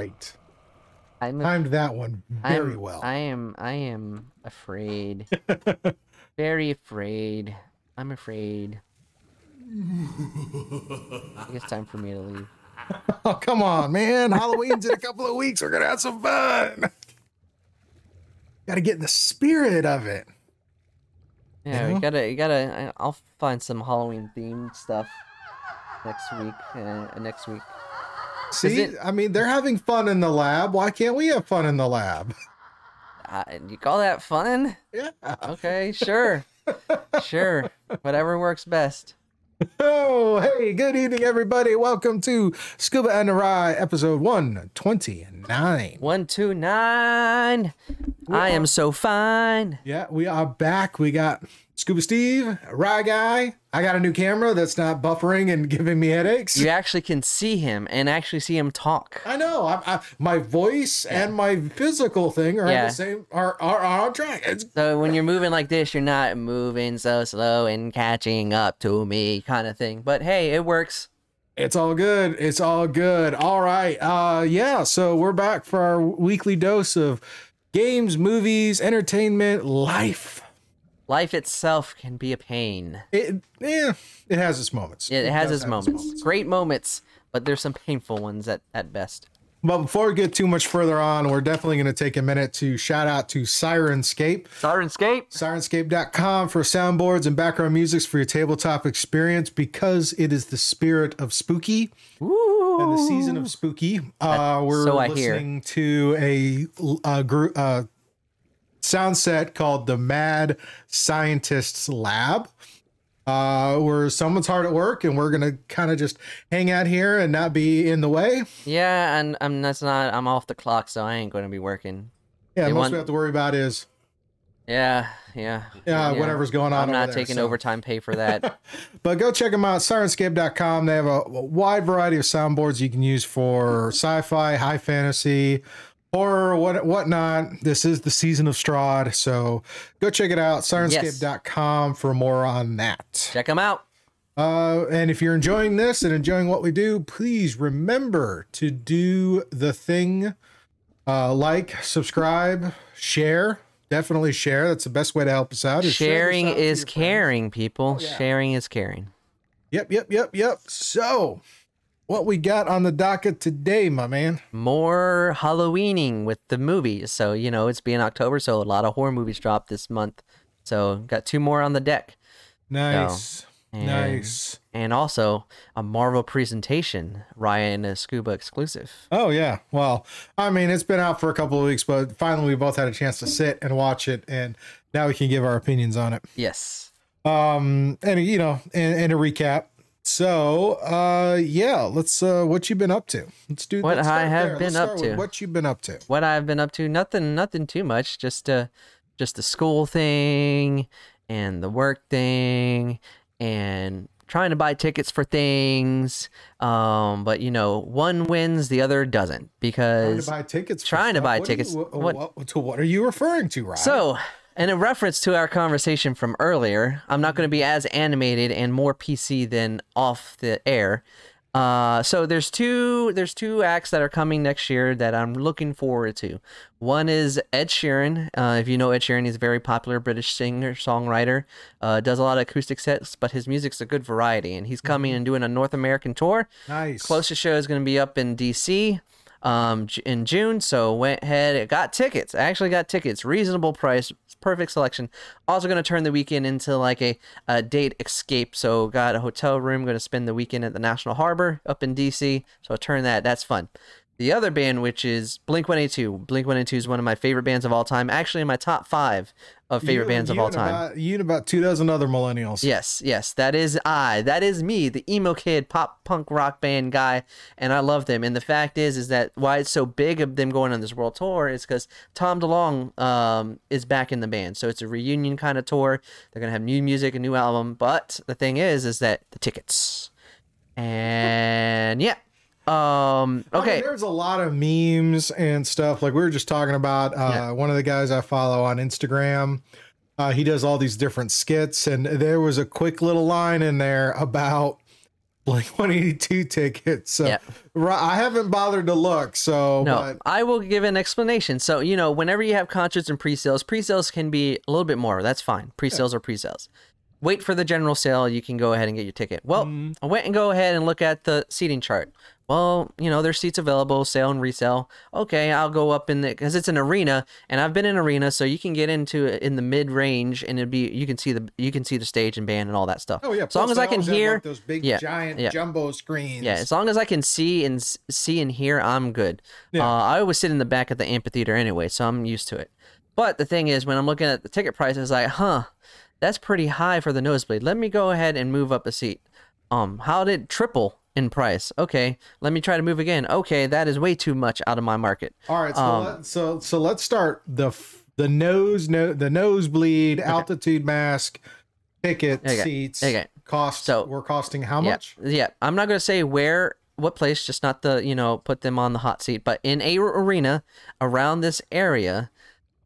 Great. I'm Timed that one very I'm- well. I am I am afraid. Very afraid. I'm afraid. I think it's time for me to leave. oh, come on, man. Halloween's in a couple of weeks. We're going to have some fun. Got to get in the spirit of it. Yeah, know? we gotta, you gotta. I- I'll find some Halloween themed stuff next week. Uh, next week. See, it- I mean, they're having fun in the lab. Why can't we have fun in the lab? Uh, you call that fun? Yeah. Okay, sure, sure. Whatever works best. Oh, hey, good evening, everybody. Welcome to Scuba and the Rye, episode 129. One, two, nine. I am so fine. Yeah, we are back. We got Scuba Steve, Rye Guy. I got a new camera that's not buffering and giving me headaches. You actually can see him and actually see him talk. I know. I, I, my voice and my physical thing are Yeah. the same. Are, are are on track. It's, So when you're moving like this, you're not moving so slow and catching up to me, kind of thing. But hey, it works. it's all good. It's all good. All right. Uh, yeah. So we're back for our weekly dose of games, movies, entertainment, life. Life itself can be a pain. It yeah, it has its moments. It, has does its have moments. Great moments, but there's some painful ones at, at best. But before we get too much further on, we're definitely going to take a minute to shout out to Syrinscape. Syrinscape. Syrinscape.com for soundboards and background musics for your tabletop experience because it is the spirit of spooky Ooh. and the season of spooky. Uh, we're so I hear. listening to a, a group uh, sound set called the Mad Scientists Lab. Uh, where someone's hard at work and we're gonna kind of just hang out here and not be in the way. Yeah, and I'm that's not. I'm off the clock, so I ain't going to be working. Yeah, They most want- we have to worry about is Yeah, yeah. yeah, whatever's going on. I'm over not there, taking so. overtime pay for that. But go check them out, syrinscape.com. They have a wide variety of soundboards you can use for sci-fi, high fantasy, horror, what whatnot. This is the season of Strahd, so go check it out, syrinscape.com for more on that. Check them out. Uh, and if you're enjoying this and enjoying what we do, please remember to do the thing uh, like, subscribe, share. Definitely share. That's the best way to help us out. is share Sharing out is your friends. caring, people. yeah. Sharing is caring. Yep, yep, yep, yep. So, what we got on the docket today, my man? More Halloweening with the movies. So, you know, it's being October, so a lot of horror movies dropped this month. So, got two more on the deck. Nice, and- nice. And also a Marvel presentation, Ryan a Scuba exclusive. Oh yeah. Well, I mean, it's been out for a couple of weeks, but finally we both had a chance to sit and watch it, and now we can give our opinions on it. Yes. Um, and you know, and, and a recap. So, uh, yeah, let's. Uh, what you've been up to? Let's do. What let's I have there. been up to. What you've been up to? What I've been up to, nothing nothing too much, just uh just the school thing and the work thing and trying to buy tickets for things. Um, but you know, one wins, the other doesn't because Trying to buy tickets. trying to buy What you- tickets. what, What- what- to what are you referring to, Ryan? So, and in reference to our conversation from earlier, I'm not going to be as animated and more PC than off the air. Uh, so there's two there's two acts that are coming next year that I'm looking forward to. One is Ed Sheeran. Uh, if you know Ed Sheeran, he's a very popular British singer songwriter. Uh, does a lot of acoustic sets, but his music's a good variety, and he's coming and doing a North American tour. nice. Closest show is going to be up in DC um, in June. So went ahead, got tickets. I actually got tickets, reasonable price, perfect selection. Also going to turn the weekend into like a, a date escape. So got a hotel room. Going to spend the weekend at the National Harbor up in DC. So turn that. That's fun. The other band, which is Blink 182. Blink 182 is one of my favorite bands of all time. Actually, in my top five of favorite You- bands of all time. About, you and about two dozen other millennials. Yes, yes, that is I. That is me, the emo kid, pop punk rock band guy, and I love them. And the fact is, is that why it's so big of them going on this world tour is because Tom DeLonge um, is back in the band, so it's a reunion kind of tour. They're gonna have new music, a new album, but the thing is, is that the tickets, and yeah, um, mean, okay, there's a lot of memes and stuff. Like we were just talking about uh, Yeah. one of the guys I follow on Instagram. Uh, he does all these different skits, and there was a quick little line in there about Blink 182 tickets. So Yeah. I haven't bothered to look. So No, but, I will give an explanation. So, you know, whenever you have concerts and pre-sales, pre-sales can be a little bit more. That's fine. Pre-sales or pre-sales. Wait for the general sale. You can go ahead and get your ticket. Well, Mm-hmm. I went and go ahead and look at the seating chart. Well, you know, there's seats available, sale and resale. Okay, I'll go up in the because it's an arena, and I've been in arena, so you can get into it in the mid range, and it'd be you can see the you can see the stage and band and all that stuff. oh yeah, as long as I can hear, like, those big yeah, giant yeah. jumbo screens. yeah, as long as I can see and see and hear, I'm good. Yeah. Uh, I always sit in the back of the amphitheater anyway, so I'm used to it. But the thing is, when I'm looking at the ticket prices, like, huh, that's pretty high for the nosebleed. Let me go ahead and move up a seat. Um, how did triple in price? Okay, let me try to move again. Okay, that is way too much out of my market. All right, so Um, let, so so let's start the f- the nose no the nosebleed altitude mask ticket Okay, seats okay. cost So- we're costing how yeah, much? Yeah, I'm not gonna say where, what place, just not the you know put them on the hot seat, but in a arena around this area,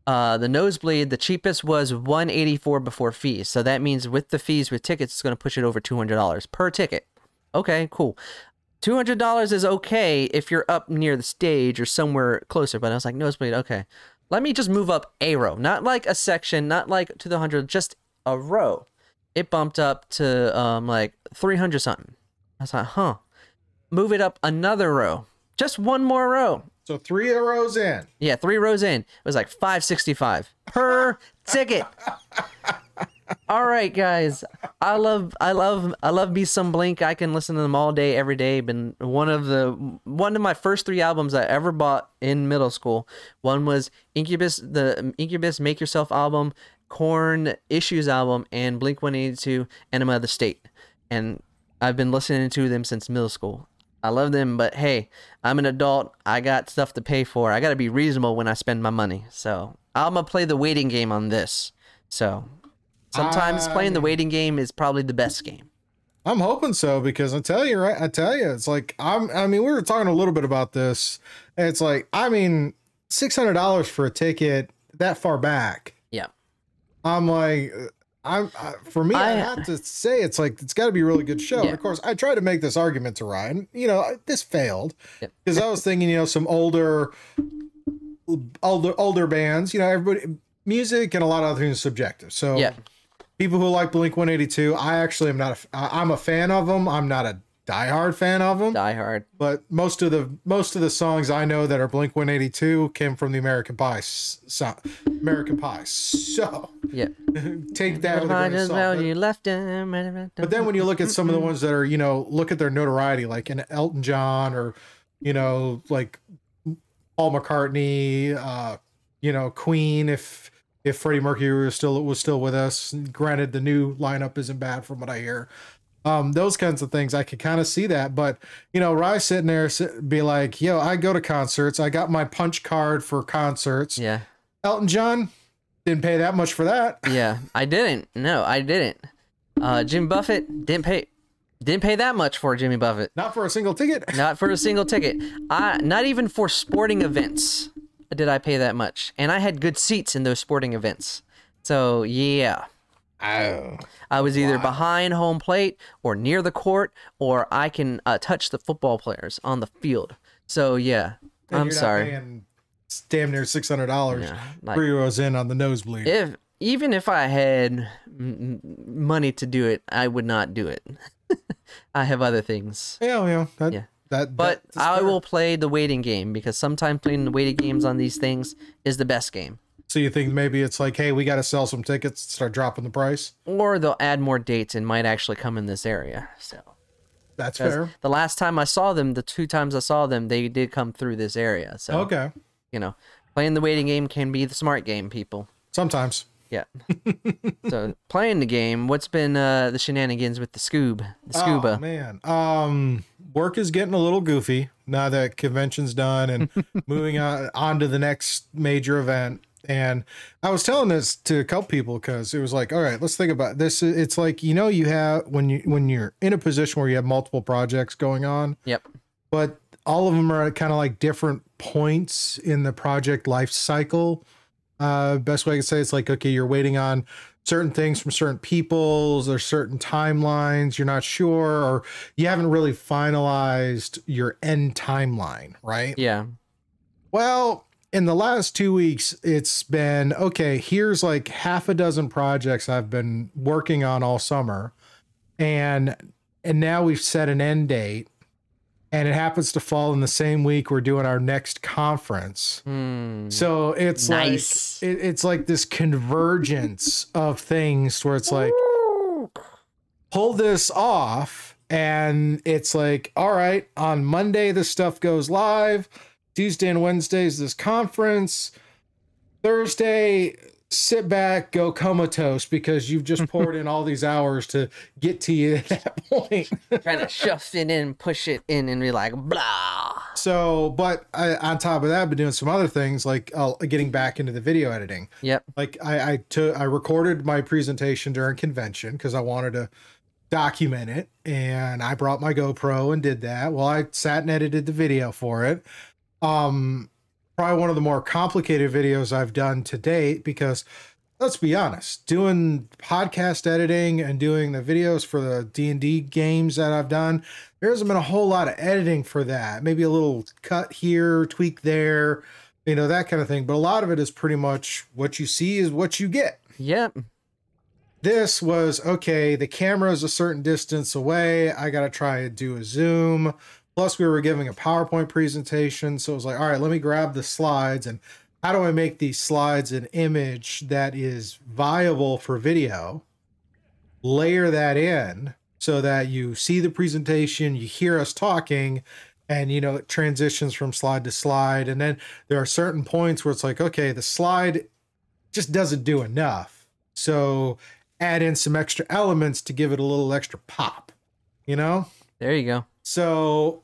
uh, the nosebleed, the cheapest was 184 before fees. So that means with the fees with tickets, it's gonna push it over 200 dollars per ticket. Okay, cool. Two hundred dollars is okay if you're up near the stage or somewhere closer. But I was like, no, nosebleed, okay. Let me just move up a row, not like a section, not like to the hundred, just a row. It bumped up to um like three hundred something. I was like, huh. Move it up another row, just one more row. So three rows in. Yeah, three rows in. It was like five sixty five per ticket. All right, guys. I love, I love, I love me some Blink. I can listen to them all day, every day. Been one of the one of my first three albums I ever bought in middle school. One was Incubus, the Incubus Make Yourself album, Korn Issues album, and Blink One Eighty Two, Enema of the State. And I've been listening to them since middle school. I love them, but hey, I'm an adult. I got stuff to pay for. I got to be reasonable when I spend my money. So I'm gonna play the waiting game on this. So sometimes I playing the waiting game is probably the best game. I'm hoping so because I tell you, right? I tell you, it's like I'm. I mean, we were talking a little bit about this. And it's like, I mean, six hundred dollars for a ticket that far back. Yeah. I'm like, I'm I, for me. I, I- have to say, it's like it's got to be a really good show. And Yeah. of course, I tried to make this argument to Ryan. You know, this failed because I was thinking, you know, some older, older, older bands. You know, everybody, music and a lot of other things subjective. So Yeah. People who like Blink 182, I actually am not. A, I'm a fan of them. I'm not a diehard fan of them, Die Hard. but most of the most of the songs I know that are Blink 182 came from the American Pie so, American Pie. So Yeah. take that with a grain of salt. But- you left him. but then when you look at some of the ones that are, you know, look at their notoriety, like an Elton John or, you know, like Paul McCartney, uh, you know, Queen, if if Freddie Mercury was still was still with us. Granted, the new lineup isn't bad from what I hear. Um, those kinds of things, I could kind of see that. But you know, Rye sitting there be like, "Yo, I go to concerts. I got my punch card for concerts." Yeah. Elton John didn't pay that much for that. Yeah. I didn't. No, I didn't. Uh, Jim Buffett didn't pay. Didn't pay that much for Jimmy Buffett. Not for a single ticket. Not for a single ticket. I not even for sporting events did I pay that much. And I had good seats in those sporting events. So yeah. Oh. I was either behind home plate or near the court, or I can uh, touch the football players on the field. So yeah, And I'm sorry. paying damn near six hundred dollars. Yeah, like- three rows in on the nosebleed. If even if I had m- money to do it, I would not do it. I have other things. yeah, yeah, that, Yeah. That. But that's I will play the waiting game because sometimes playing the waiting games on these things is the best game. So you think maybe it's like, hey, we got to sell some tickets, start dropping the price. Or they'll add more dates and might actually come in this area. So that's fair. the last time I saw them, the two times I saw them, they did come through this area. So Okay, you know, playing the waiting game can be the smart game, people. sometimes. Yeah. so playing the game, what's been uh, the shenanigans with the Scoob, the Oh scuba? man, um, work is getting a little goofy now that convention's done and moving on on to the next major event. And I was telling this to a couple people because it was like, all right, let's think about this. It's like you know, you have when you when you're in a position where you have multiple projects going on. Yep. but all of them are kind of like different points in the project life cycle. Uh, best way I can say it's like okay, you're waiting on certain things from certain peoples or certain timelines you're not sure or you haven't really finalized your end timeline right Yeah. well in the last two weeks it's been okay here's like half a dozen projects i've been working on all summer and and now we've set an end date and it happens to fall in the same week we're doing our next conference Hmm. so it's Nice. like it, it's like this convergence of things where it's like pull this off and it's like all right on monday this stuff goes live tuesday and Wednesday is this conference thursday sit back go comatose because you've just poured in all these hours to get to you at that point Trying to shove it in, push it in, and be like, blah. so but I, on top of that i've been doing some other things like uh, getting back into the video editing Yep. like I I took I recorded my presentation during convention because I wanted to document it, and I brought my GoPro and did that. Well, I sat and edited the video for it. Um, probably one of the more complicated videos I've done to date because let's be honest, doing podcast editing and doing the videos for the D and D games that I've done, there hasn't been a whole lot of editing for that. Maybe a little cut here, tweak there, you know that kind of thing. But a lot of it is pretty much what you see is what you get. Yep. This was okay. The camera is a certain distance away. I got to try and do a zoom. Plus, we were giving a PowerPoint presentation. So it was like, all right, let me grab the slides and how do I make these slides an image that is viable for video? Layer that in so that you see the presentation, you hear us talking, and you know it transitions from slide to slide. And then there are certain points where it's like, okay, the slide just doesn't do enough. So add in some extra elements to give it a little extra pop, you know? There you go. So,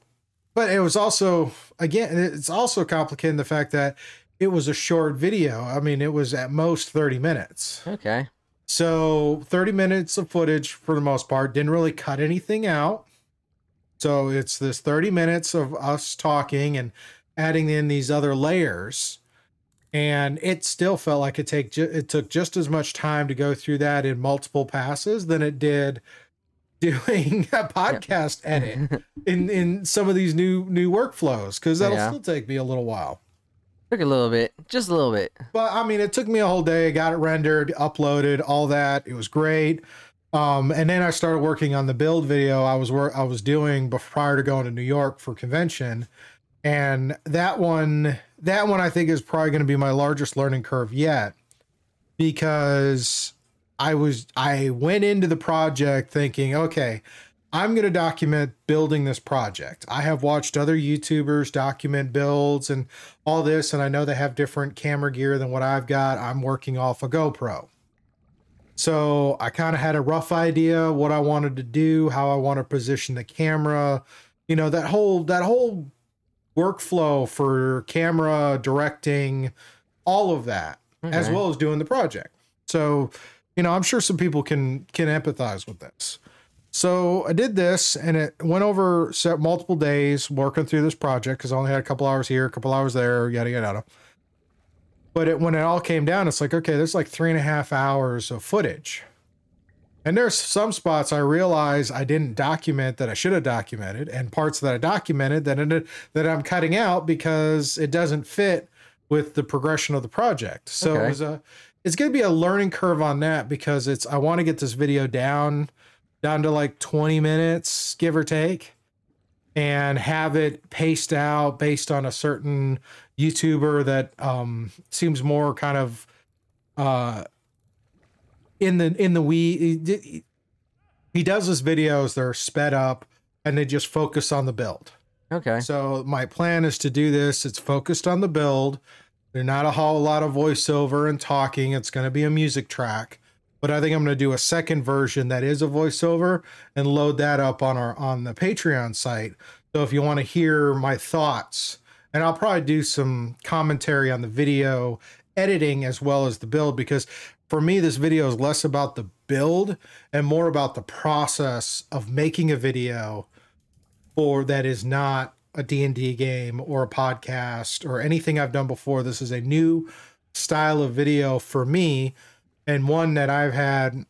but it was also, again, it's also complicated in the fact that it was a short video. I mean, it was at most 30 minutes. Okay. So 30 minutes of footage for the most part, didn't really cut anything out. So it's this 30 minutes of us talking and adding in these other layers. And it still felt like it take ju- it took just as much time to go through that in multiple passes than it did doing a podcast edit in in some of these new new workflows because that'll Yeah. still take me a little while. Took a little bit, just a little bit. But I mean, it took me a whole day. Got it rendered, uploaded, all that. It was great. Um, and then I started working on the build video I was work I was doing before, prior to going to New York for convention, and that one that one I think is probably going to be my largest learning curve yet, because I was I went into the project thinking, okay, I'm going to document building this project. I have watched other YouTubers document builds and all this, and I know they have different camera gear than what I've got. I'm working off a GoPro. So I kind of had a rough idea what I wanted to do, how I want to position the camera, you know, that whole that whole workflow for camera directing, all of that, as well as doing the project. So, you know, I'm sure some people can can empathize with this. So I did this, and it went over set multiple days working through this project because I only had a couple hours here, a couple hours there, yada yada. yada. But it, when it all came down, it's like okay, there's like three and a half hours of footage, and there's some spots I realize I didn't document that I should have documented, and parts that I documented that ended, that I'm cutting out because it doesn't fit with the progression of the project. So it was a it's going to be a learning curve on that because it's I want to get this video down down to like 20 minutes give or take and have it paced out based on a certain YouTuber that um seems more kind of uh in the in the we he, he does his videos they're sped up and they just focus on the build. Okay. So my plan is to do this. It's focused on the build. There's not a whole lot of voiceover and talking. It's going to be a music track, but I think I'm going to do a second version that is a voiceover and load that up on our on the Patreon site. So if you want to hear my thoughts, and I'll probably do some commentary on the video editing as well as the build because for me this video is less about the build and more about the process of making a video or that is not a D&D game or a podcast or anything I've done before. This is a new style of video for me and one that I've had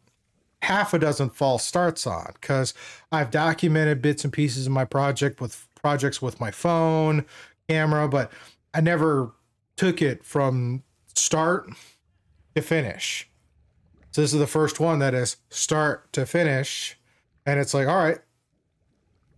half a dozen false starts on because I've documented bits and pieces of my project with projects with my phone camera, but I never took it from start to finish. So this is the first one that is start to finish, and it's like, all right.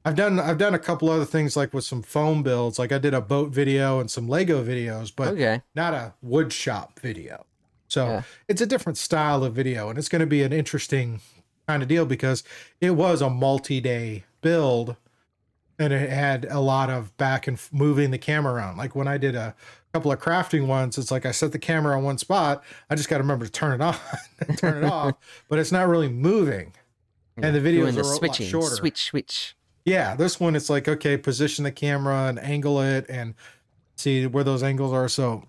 I've done I've done a couple other things like with some foam builds, like I did a boat video and some Lego videos, but Okay. not a wood shop video. So Yeah. it's a different style of video, and it's going to be an interesting kind of deal because it was a multi-day build, and it had a lot of back and f- moving the camera around. Like when I did a couple of crafting ones, it's like I set the camera on one spot. I just got to remember to turn it on and turn it off, but it's not really moving. And the videos Doing the are a lot switching, shorter. switch, switch. Yeah, this one it's like okay, position the camera and angle it and see where those angles are. So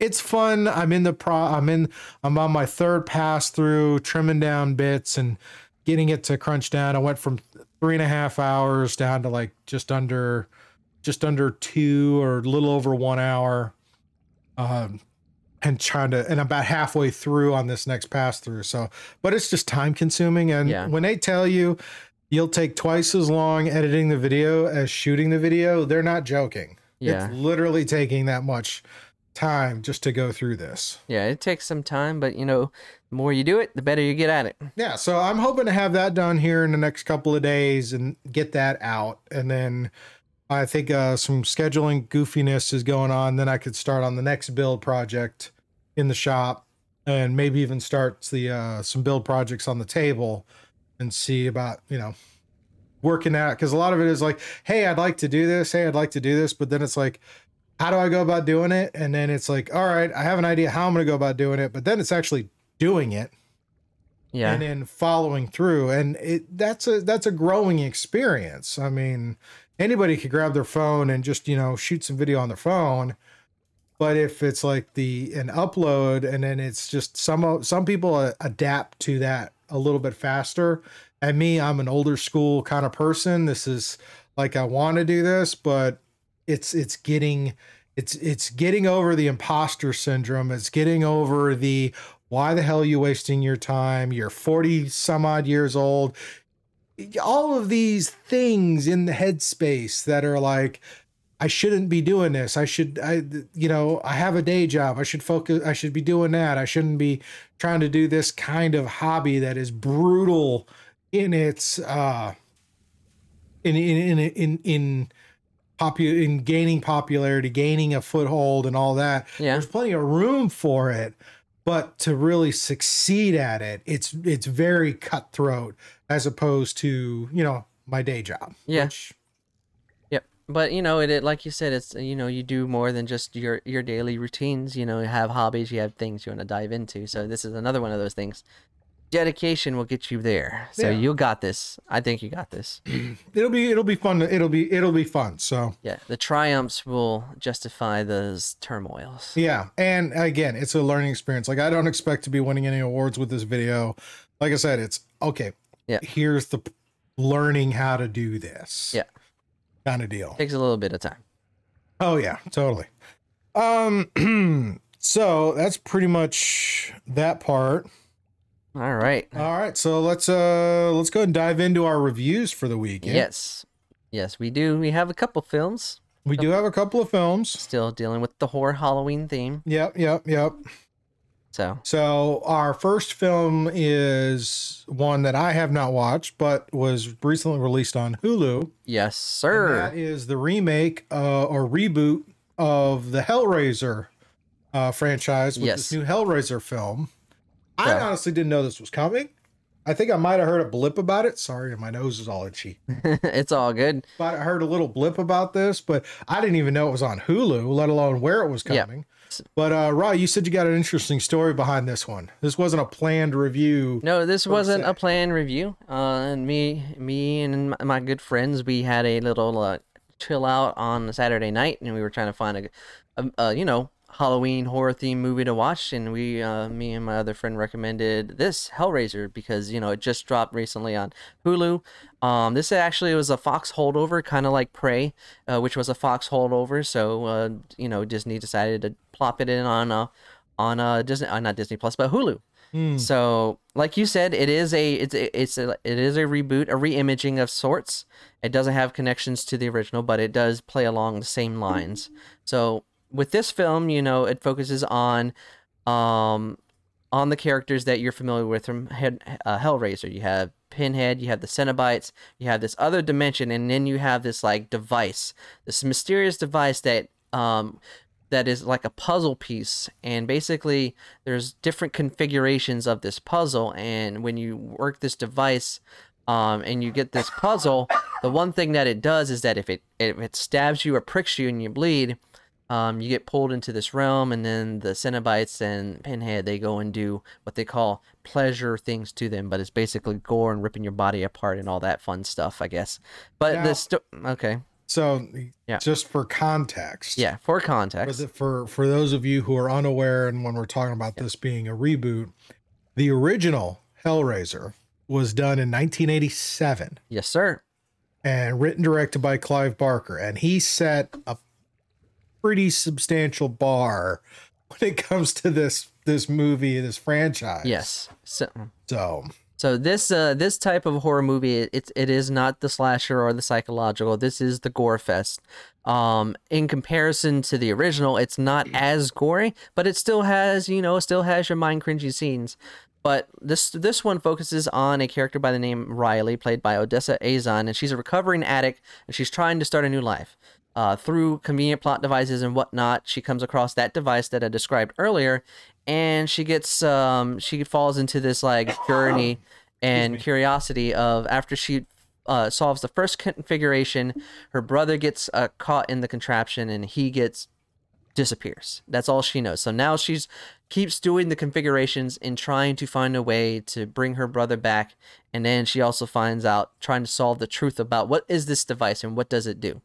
it's fun. I'm in the pro. I'm in. I'm on my third pass through trimming down bits and getting it to crunch down. I went from three and a half hours down to like just under, just under two or a little over one hour. Um, and trying to, and I'm about halfway through on this next pass through. So, but it's just time consuming. And Yeah. when they tell you you'll take twice as long editing the video as shooting the video, they're not joking. Yeah. It's literally taking that much time just to go through this. Yeah, it takes some time, but you know, the more you do it, the better you get at it. Yeah, so I'm hoping to have that done here in the next couple of days and get that out. And then I think uh, some scheduling goofiness is going on. Then I could start on the next build project in the shop and maybe even start the uh, some build projects on the table and see about, you know, working out. Because a lot of it is like, hey, I'd like to do this. Hey, I'd like to do this. But then it's like, how do I go about doing it? And then it's like, all right, I have an idea how I'm going to go about doing it. But then it's actually doing it Yeah. and then following through and it that's a that's a growing experience i mean anybody could grab their phone and just you know shoot some video on their phone but if it's like the an upload and then it's just some some people uh, adapt to that a little bit faster. And me i'm an older school kind of person. This is like i want to do this but it's it's getting it's it's getting over the imposter syndrome. It's getting over the why the hell are you wasting your time? You're 40 some odd years old. All of these things in the headspace that are like i shouldn't be doing this i should i you know i have a day job i should focus i should be doing that i shouldn't be trying to do this kind of hobby that is brutal in its uh in in in in, in popu- in gaining popularity gaining a foothold and all that Yeah. there's plenty of room for it but to really succeed at it it's it's very cutthroat as opposed to you know my day job Yeah. which. But you know, it, it like you said, it's you know, you do more than just your your daily routines. You know, you have hobbies, you have things you want to dive into. So this is another one of those things. Dedication will get you there. So Yeah. you got this. I think you got this. it'll be it'll be fun it'll be it'll be fun so Yeah. The triumphs will justify those turmoils. yeah and again it's a learning experience like i don't expect to be winning any awards with this video like i said it's okay Yeah. here's the learning how to do this Yeah. Kind of deal Takes a little bit of time. Oh yeah, totally. Um so that's pretty much that part. All right. All right, so let's uh let's go and dive into our reviews for the week. yeah? Yes. Yes, we do. We have a couple films We do have a couple of films. still dealing with the horror Halloween theme. Yep, yep, yep. So, So our first film is one that I have not watched, but was recently released on Hulu. yes, And sir. that is the remake uh, or reboot of the Hellraiser uh, franchise with Yes. this new Hellraiser film. I honestly didn't know this was coming. I think I might have heard a blip about it. Sorry, my nose is all itchy. it's all good. But I heard a little blip about this, but I didn't even know it was on Hulu, let alone where it was coming. But uh Raw, you said you got an interesting story behind this one. This wasn't a planned review. No, this wasn't se. a planned review. Uh, and me, me and my, my good friends, we had a little uh, chill out on Saturday night, and we were trying to find a, a, a you know, Halloween horror theme movie to watch. And we, uh, me and my other friend, recommended this Hellraiser because you know it just dropped recently on Hulu. Um, this actually was a Fox holdover, kind of like Prey, uh, which was a Fox holdover. So uh, you know, Disney decided to plop it in on uh, on uh, Disney, uh, not Disney Plus, but Hulu. So, like you said, it is a it's a, it's a, it is a reboot, a reimaging of sorts. It doesn't have connections to the original, but it does play along the same lines. So, with this film, you know, it focuses on um on the characters that you're familiar with from uh, Hellraiser. You have Pinhead, you have the Cenobites, you have this other dimension, and then you have this like device, this mysterious device that um that is like a puzzle piece and basically there's different configurations of this puzzle and when you work this device um, and you get this puzzle the one thing that it does is that if it if it stabs you or pricks you and you bleed um, you get pulled into this realm and then the Cenobites and Pinhead they go and do what they call pleasure things to them but it's basically gore and ripping your body apart and all that fun stuff I guess. But Now- this sto- okay. So, Yeah. just for context, yeah for for, context the, for for those of you who are unaware, and when we're talking about this being a reboot, the original Hellraiser was done in 1987 yes sir. And written directed by Clive Barker, and he set a pretty substantial bar when it comes to this this movie, this franchise. yes so So So this uh this type of horror movie it, it it is not the slasher or the psychological. This is the gore fest. Um in comparison to the original, it's not as gory, but it still has, you know, still has your mind cringy scenes. But this this one focuses on a character by the name Riley, played by Odessa A'zion, and she's a recovering addict and she's trying to start a new life. Uh, through convenient plot devices and whatnot, she comes across that device that I described earlier, and she gets um she falls into this like journey and curiosity of after she uh, solves the first configuration, her brother gets uh, caught in the contraption and he gets disappears. That's all she knows. So now she's keeps doing the configurations and trying to find a way to bring her brother back. And then she also finds out trying to solve the truth about what is this device and what does it do.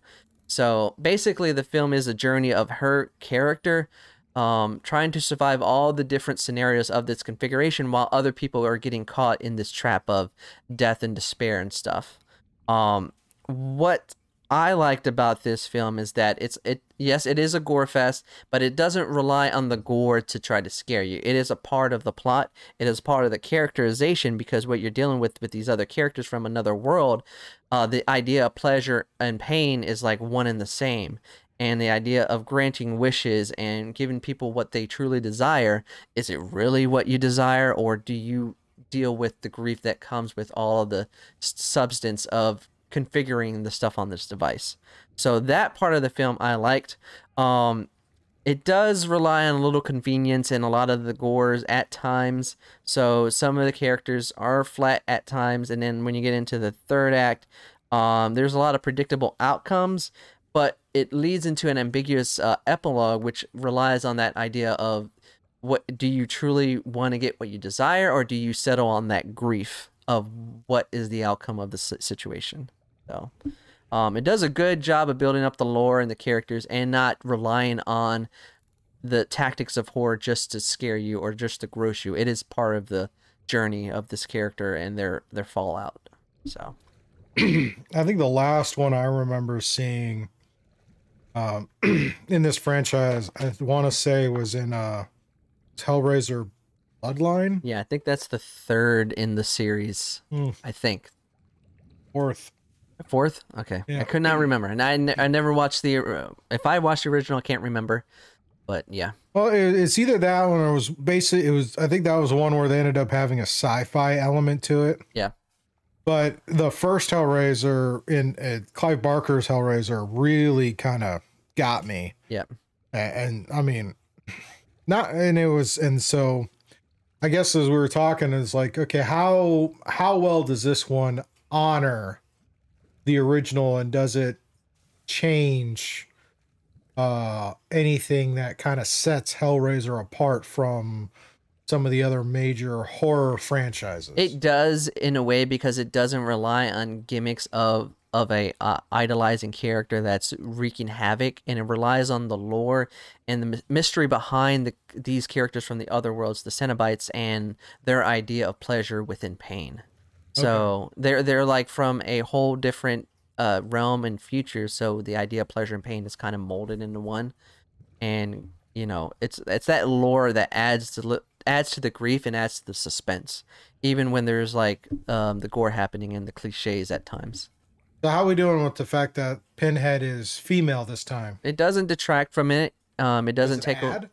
So basically, the film is a journey of her character um, trying to survive all the different scenarios of this configuration while other people are getting caught in this trap of death and despair and stuff. Um, what I liked about this film is that it's it yes it is a gore fest but it doesn't rely on the gore to try to scare you. It is a part of the plot. It is part of the characterization because what you're dealing with with these other characters from another world uh, the idea of pleasure and pain is like one and the same. And the idea of granting wishes and giving people what they truly desire is it really what you desire? Or do you deal with the grief that comes with all of the substance of configuring the stuff on this device. So that part of the film i liked. Um it does rely on a little convenience and a lot of the gores at times. So some of the characters are flat at times and then when you get into the third act um, there's a lot of predictable outcomes but it leads into an ambiguous uh, epilogue which relies on that idea of what do you truly want to get what you desire or do you settle on that grief of what is the outcome of the situation so um, it does a good job of building up the lore and the characters and not relying on the tactics of horror just to scare you or just to gross you it is part of the journey of this character and their their fallout so I think the last one I remember seeing um, in this franchise, I want to say was in uh, Hellraiser Bloodline. yeah i think that's the third in the series Hmm. i think Fourth. Fourth? Okay. Yeah. I could not remember. And I, ne- I never watched the. Uh, if I watched the original, I can't remember. But yeah. Well, it, it's either that one or it was basically it was. I think that was one where they ended up having a sci-fi element to it. Yeah. But the first Hellraiser in uh, Clive Barker's Hellraiser really kind of got me. Yeah. A- and, I mean not and it was and so i guess as we were talking it's like okay how how well does this one honor the original and does it change uh anything that kind of sets hellraiser apart from some of the other major horror franchises It does in a way because it doesn't rely on gimmicks of of a uh, idolizing character that's wreaking havoc, and it relies on the lore and the my- mystery behind the, these characters from the other worlds, the Cenobites, and their idea of pleasure within pain. So they're they're like from a whole different uh, realm and future. So the idea of pleasure and pain is kind of molded into one, and you know it's it's that lore that adds to adds to the grief and adds to the suspense, even when there's like um, the gore happening and the cliches at times. So how are we doing with the fact that Pinhead is female this time? It doesn't detract from it. Um, it doesn't Does it take. A,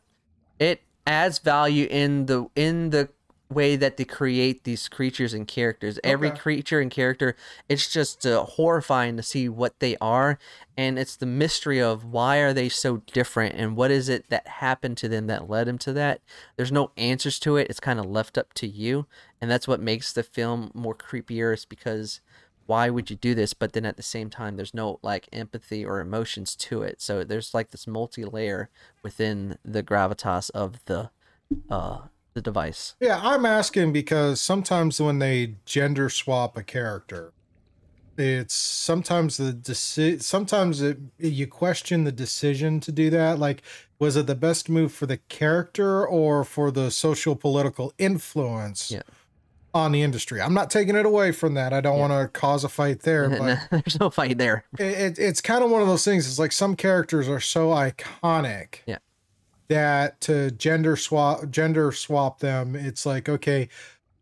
it adds value in the in the way that they create these creatures and characters. Every creature and character, it's just uh, horrifying to see what they are, and it's the mystery of why are they so different and what is it that happened to them that led them to that. There's no answers to it. It's kind of left up to you, and that's what makes the film more creepier. Is because why would you do this but then at the same time there's no like empathy or emotions to it so there's like this multi-layer within the gravitas of the uh the device Yeah, I'm asking because sometimes when they gender swap a character, it's sometimes the deci- sometimes it, you question the decision to do that. Like, was it the best move for the character or for the social political influence Yeah. on the industry? I'm not taking it away from that. I don't want to cause a fight there, but there's no fight there it, it, it's kind of one of those things. It's like some characters are so iconic Yeah. That to gender swap gender swap them, it's like okay,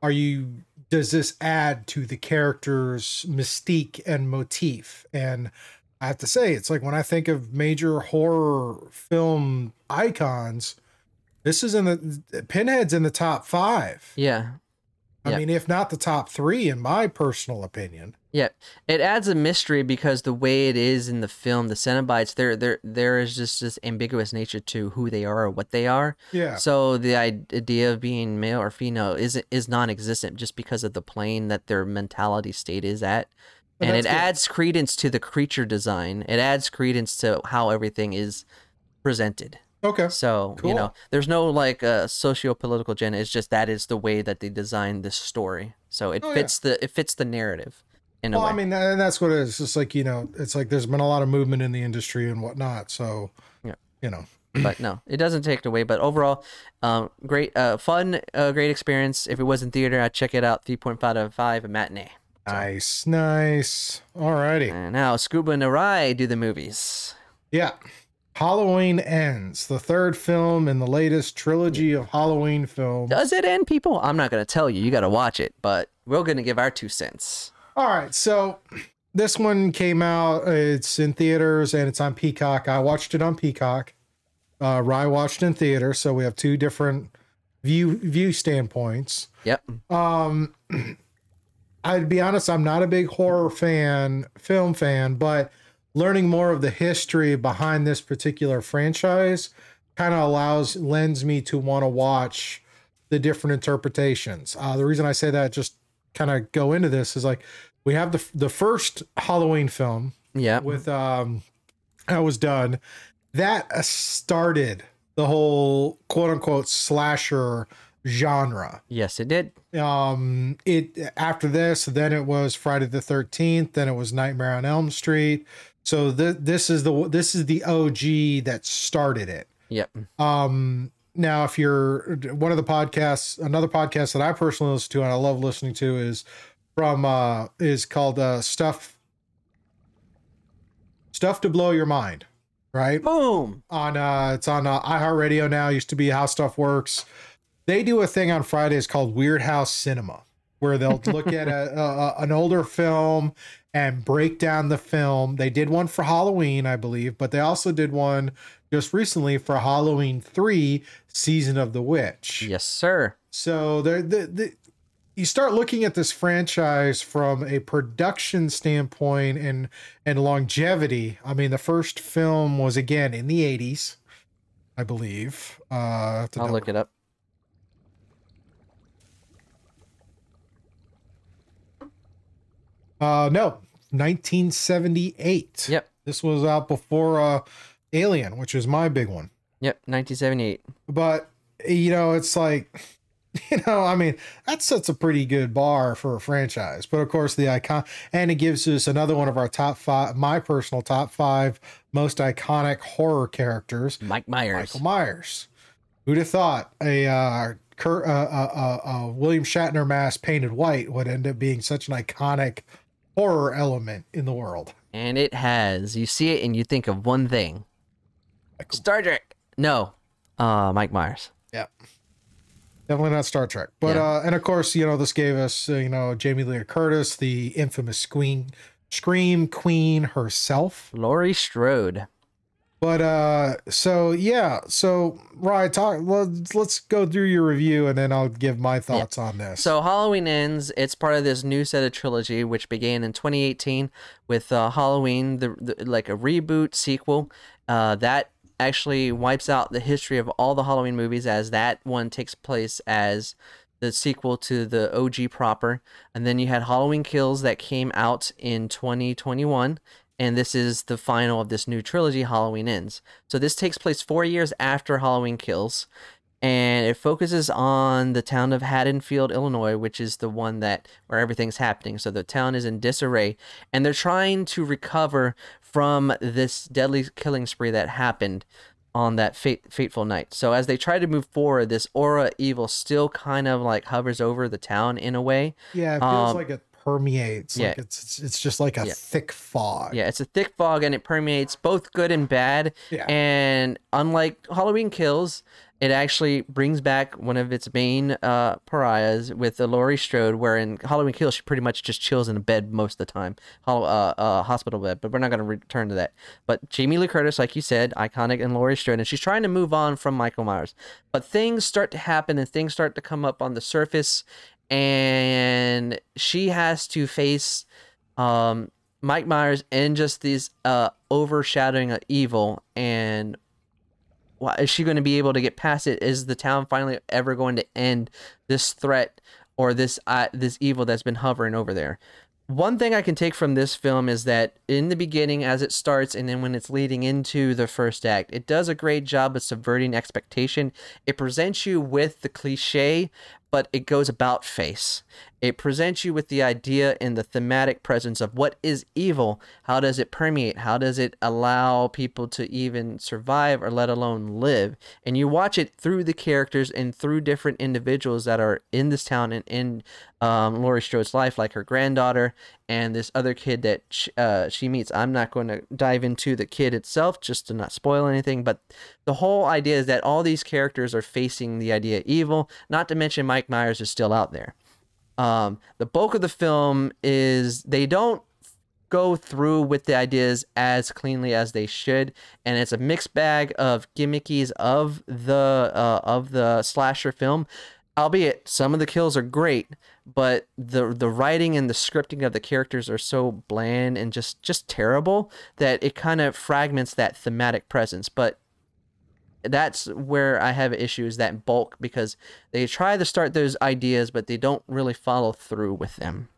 are you? Does this add to the character's mystique and motif? And I have to say, it's like when I think of major horror film icons, this is in the Pinhead's in the top five. yeah I Yeah. mean, if not the top three, in my personal opinion. Yeah it adds a mystery because the way it is in the film the cenobites there there there is just this ambiguous nature to who they are or what they are Yeah. So the idea of being male or female is is non-existent just because of the plane that their mentality state is at, But and it good. adds credence to the creature design. It adds credence to how everything is presented. Okay. So you know, there's no like uh, socio-political agenda. It's just that is the way that they designed this story. So it Oh, yeah. fits the it fits the narrative in a Well, way. I mean, and that's what it is. It's just like, you know, it's like there's been a lot of movement in the industry and whatnot. So, Yeah. you know, but no, it doesn't take it away. But overall, um, great, uh, fun, uh, great experience. If it was in theater, I'd check it out. Three point five out of five, a matinee. nice, nice. Alrighty. And now Scuba and Arai do the movies. Yeah. Halloween Ends, the third film in the latest trilogy of Halloween films. Does it end, people? I'm not gonna tell you. You gotta watch it, but we're gonna give our two cents. All right. So, this one came out. It's in theaters and it's on Peacock. I watched it on Peacock. Uh, Rye watched in theater. So, we have two different view view standpoints. Yep. Um, I'd be honest, I'm not a big horror fan, film fan, but learning more of the history behind this particular franchise kind of allows lends me to want to watch the different interpretations. Uh, the reason I say that, just kind of go into this, is like we have the the first Halloween film Yeah. with um that was done that uh, started the whole quote unquote slasher genre Yes, it did. um it after this then it was friday the 13th then it was nightmare on elm street so th- this is the this is the og that started it Yep. um now if you're one of the podcasts another podcast that i personally listen to and i love listening to is from uh is called uh stuff stuff to blow your mind right? Boom. on uh it's on uh, iHeartRadio now. Used to be how stuff works. They do a thing on fridays called weird house cinema where they'll look at a, a an older film and break down the film. They did one for halloween i believe but they also did one just recently for halloween 3 season of the witch Yes, sir. so there the, the you start looking at this franchise from a production standpoint and and longevity. I mean, the first film was again in the 80s, I believe. Uh I I'll double- look it up. Uh no, 1978. Yep. This was out before uh Alien, which is my big one. Yep. 1978. but you know it's like you know i mean that sets a pretty good bar for a franchise but of course the icon and it gives us another one of our top five my personal top five most iconic horror characters Mike Myers. michael myers who'd have thought a uh, Kurt, uh, uh, uh, uh, william shatner mask painted white would end up being such an iconic horror element in the world And it has. You see it and you think of one thing. Star Trek. No. Uh, Mike Myers. yeah Definitely not Star Trek. But Yeah. uh and of course, you know, this gave us, uh, you know, Jamie Lee Curtis, the infamous queen Scream Queen herself. Laurie Strode. But uh so yeah, so right, talk let's let's go through your review and then I'll give my thoughts on this. So Halloween ends. It's part of this new set of trilogy, which began in 2018 with uh, Halloween, the, the like a reboot sequel. Uh, that actually wipes out the history of all the Halloween movies, as that one takes place as the sequel to the OG proper. And then you had Halloween Kills that came out in 2021. And this is the final of this new trilogy, Halloween Ends. So this takes place four years after Halloween Kills and it focuses on the town of Haddonfield, Illinois, which is the one that where everything's happening. So the town is in disarray, and they're trying to recover from this deadly killing spree that happened on that fate, fateful night. So as they try to move forward, this aura evil still kind of like hovers over the town in a way. yeah, it feels um, like it permeates. yeah. Like it's it's, just like a Yeah. thick fog. Yeah, it's a thick fog and it permeates both good and bad. Yeah. And unlike Halloween Kills, it actually brings back one of its main uh, pariahs with the Laurie Strode, where in Halloween Kills she pretty much just chills in a bed most of the time, uh, uh, hospital bed. But we're not going to return to that. But Jamie Lee Curtis, like you said, iconic, and Laurie Strode, and she's trying to move on from Michael Myers. But things start to happen and things start to come up on the surface, and she has to face um, Mike Myers and just these uh, overshadowing of evil. And is she going to be able to get past it? Is the town finally ever going to end this threat or this uh, this evil that's been hovering over there? One thing I can take from this film is that in the beginning, as it starts, and then when it's leading into the first act, it does a great job of subverting expectation. It presents you with the cliche, but it goes about face. It presents you with the idea and the thematic presence of what is evil. How does it permeate? How does it allow people to even survive or let alone live? And you watch it through the characters and through different individuals that are in this town and in um, Laurie Strode's life, like her granddaughter and this other kid that sh uh, she meets. I'm not going to dive into the kid itself just to not spoil anything, but the whole idea is that all these characters are facing the idea of evil, not to mention Mike Myers is still out there. Um, the bulk of the film is they don't go through with the ideas as cleanly as they should and it's a mixed bag of gimmickies of the uh, of the slasher film. Albeit some of the kills are great but the the writing and the scripting of the characters are so bland and just just terrible that it kind of fragments that thematic presence. But that's where I have issues that bulk because they try to start those ideas but they don't really follow through with them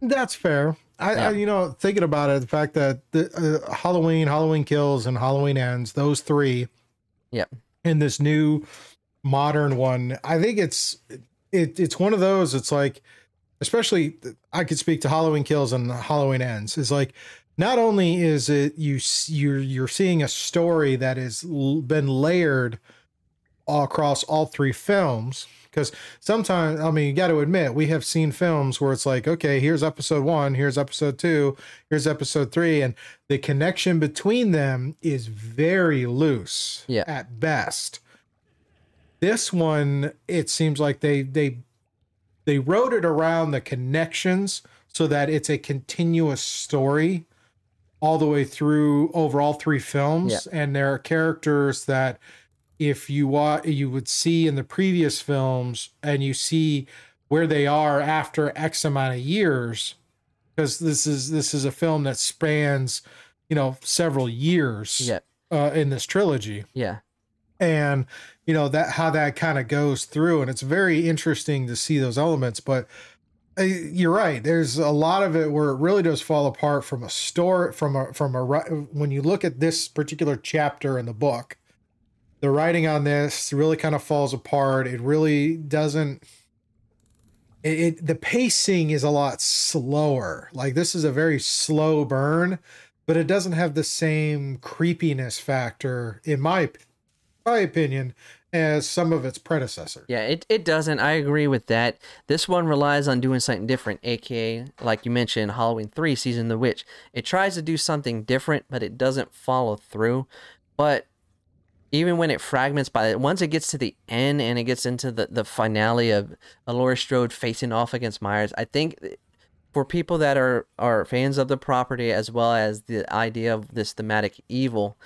That's fair. I, Yeah. I you know, thinking about it, the fact that the uh, Halloween, Halloween Kills, and Halloween Ends, those three, yeah, in this new modern one, I think it's it it's one of those. It's like, especially I could speak to Halloween Kills and Halloween Ends. Is like, not only is it you you're you're seeing a story that has been layered all across all three films because sometimes i mean you got to admit we have seen films where it's like okay here's episode one here's episode two here's episode three and the connection between them is very loose Yeah. at best this one it seems like they they they wrote it around the connections so that it's a continuous story all the way through over all three films. And there are characters that if you wa- you would see in the previous films and you see where they are after x amount of years because this is this is a film that spans you know several years yeah. uh, in this trilogy. Yeah. And you know that how that kind of goes through. And it's very interesting to see those elements but Uh, you're right. There's a lot of it where it really does fall apart from a story from a from a when you look at this particular chapter in the book the writing on this really kind of falls apart. It really doesn't it, it the pacing is a lot slower. Like this is a very slow burn but it doesn't have the same creepiness factor in my my opinion as some of its predecessors Yeah, it, it doesn't. I agree with that. This one relies on doing something different, aka, like you mentioned, Halloween 3 Season the Witch. It tries to do something different, but it doesn't follow through. But even when it fragments by once it gets to the end and it gets into the, the finale of Laurie Strode facing off against Myers, I think for people that are are fans of the property as well as the idea of this thematic evil,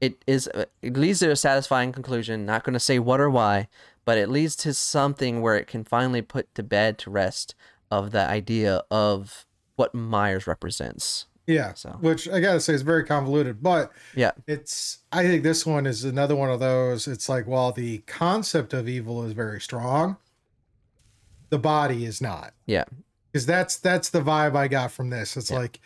it is uh, it leads to a satisfying conclusion. Not going to say what or why, but it leads to something where it can finally put to bed to rest of the idea of what Myers represents. Yeah. So. Which I gotta say is very convoluted, but Yeah. it's I think this one is another one of those. It's like while the concept of evil is very strong, the body is not. Yeah. Because that's that's the vibe I got from this. It's Yeah. like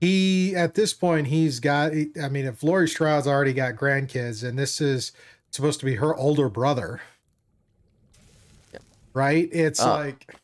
he at this point he's got I mean, if Laurie Strode's already got grandkids and this is supposed to be her older brother. Yep. Right? It's Uh. like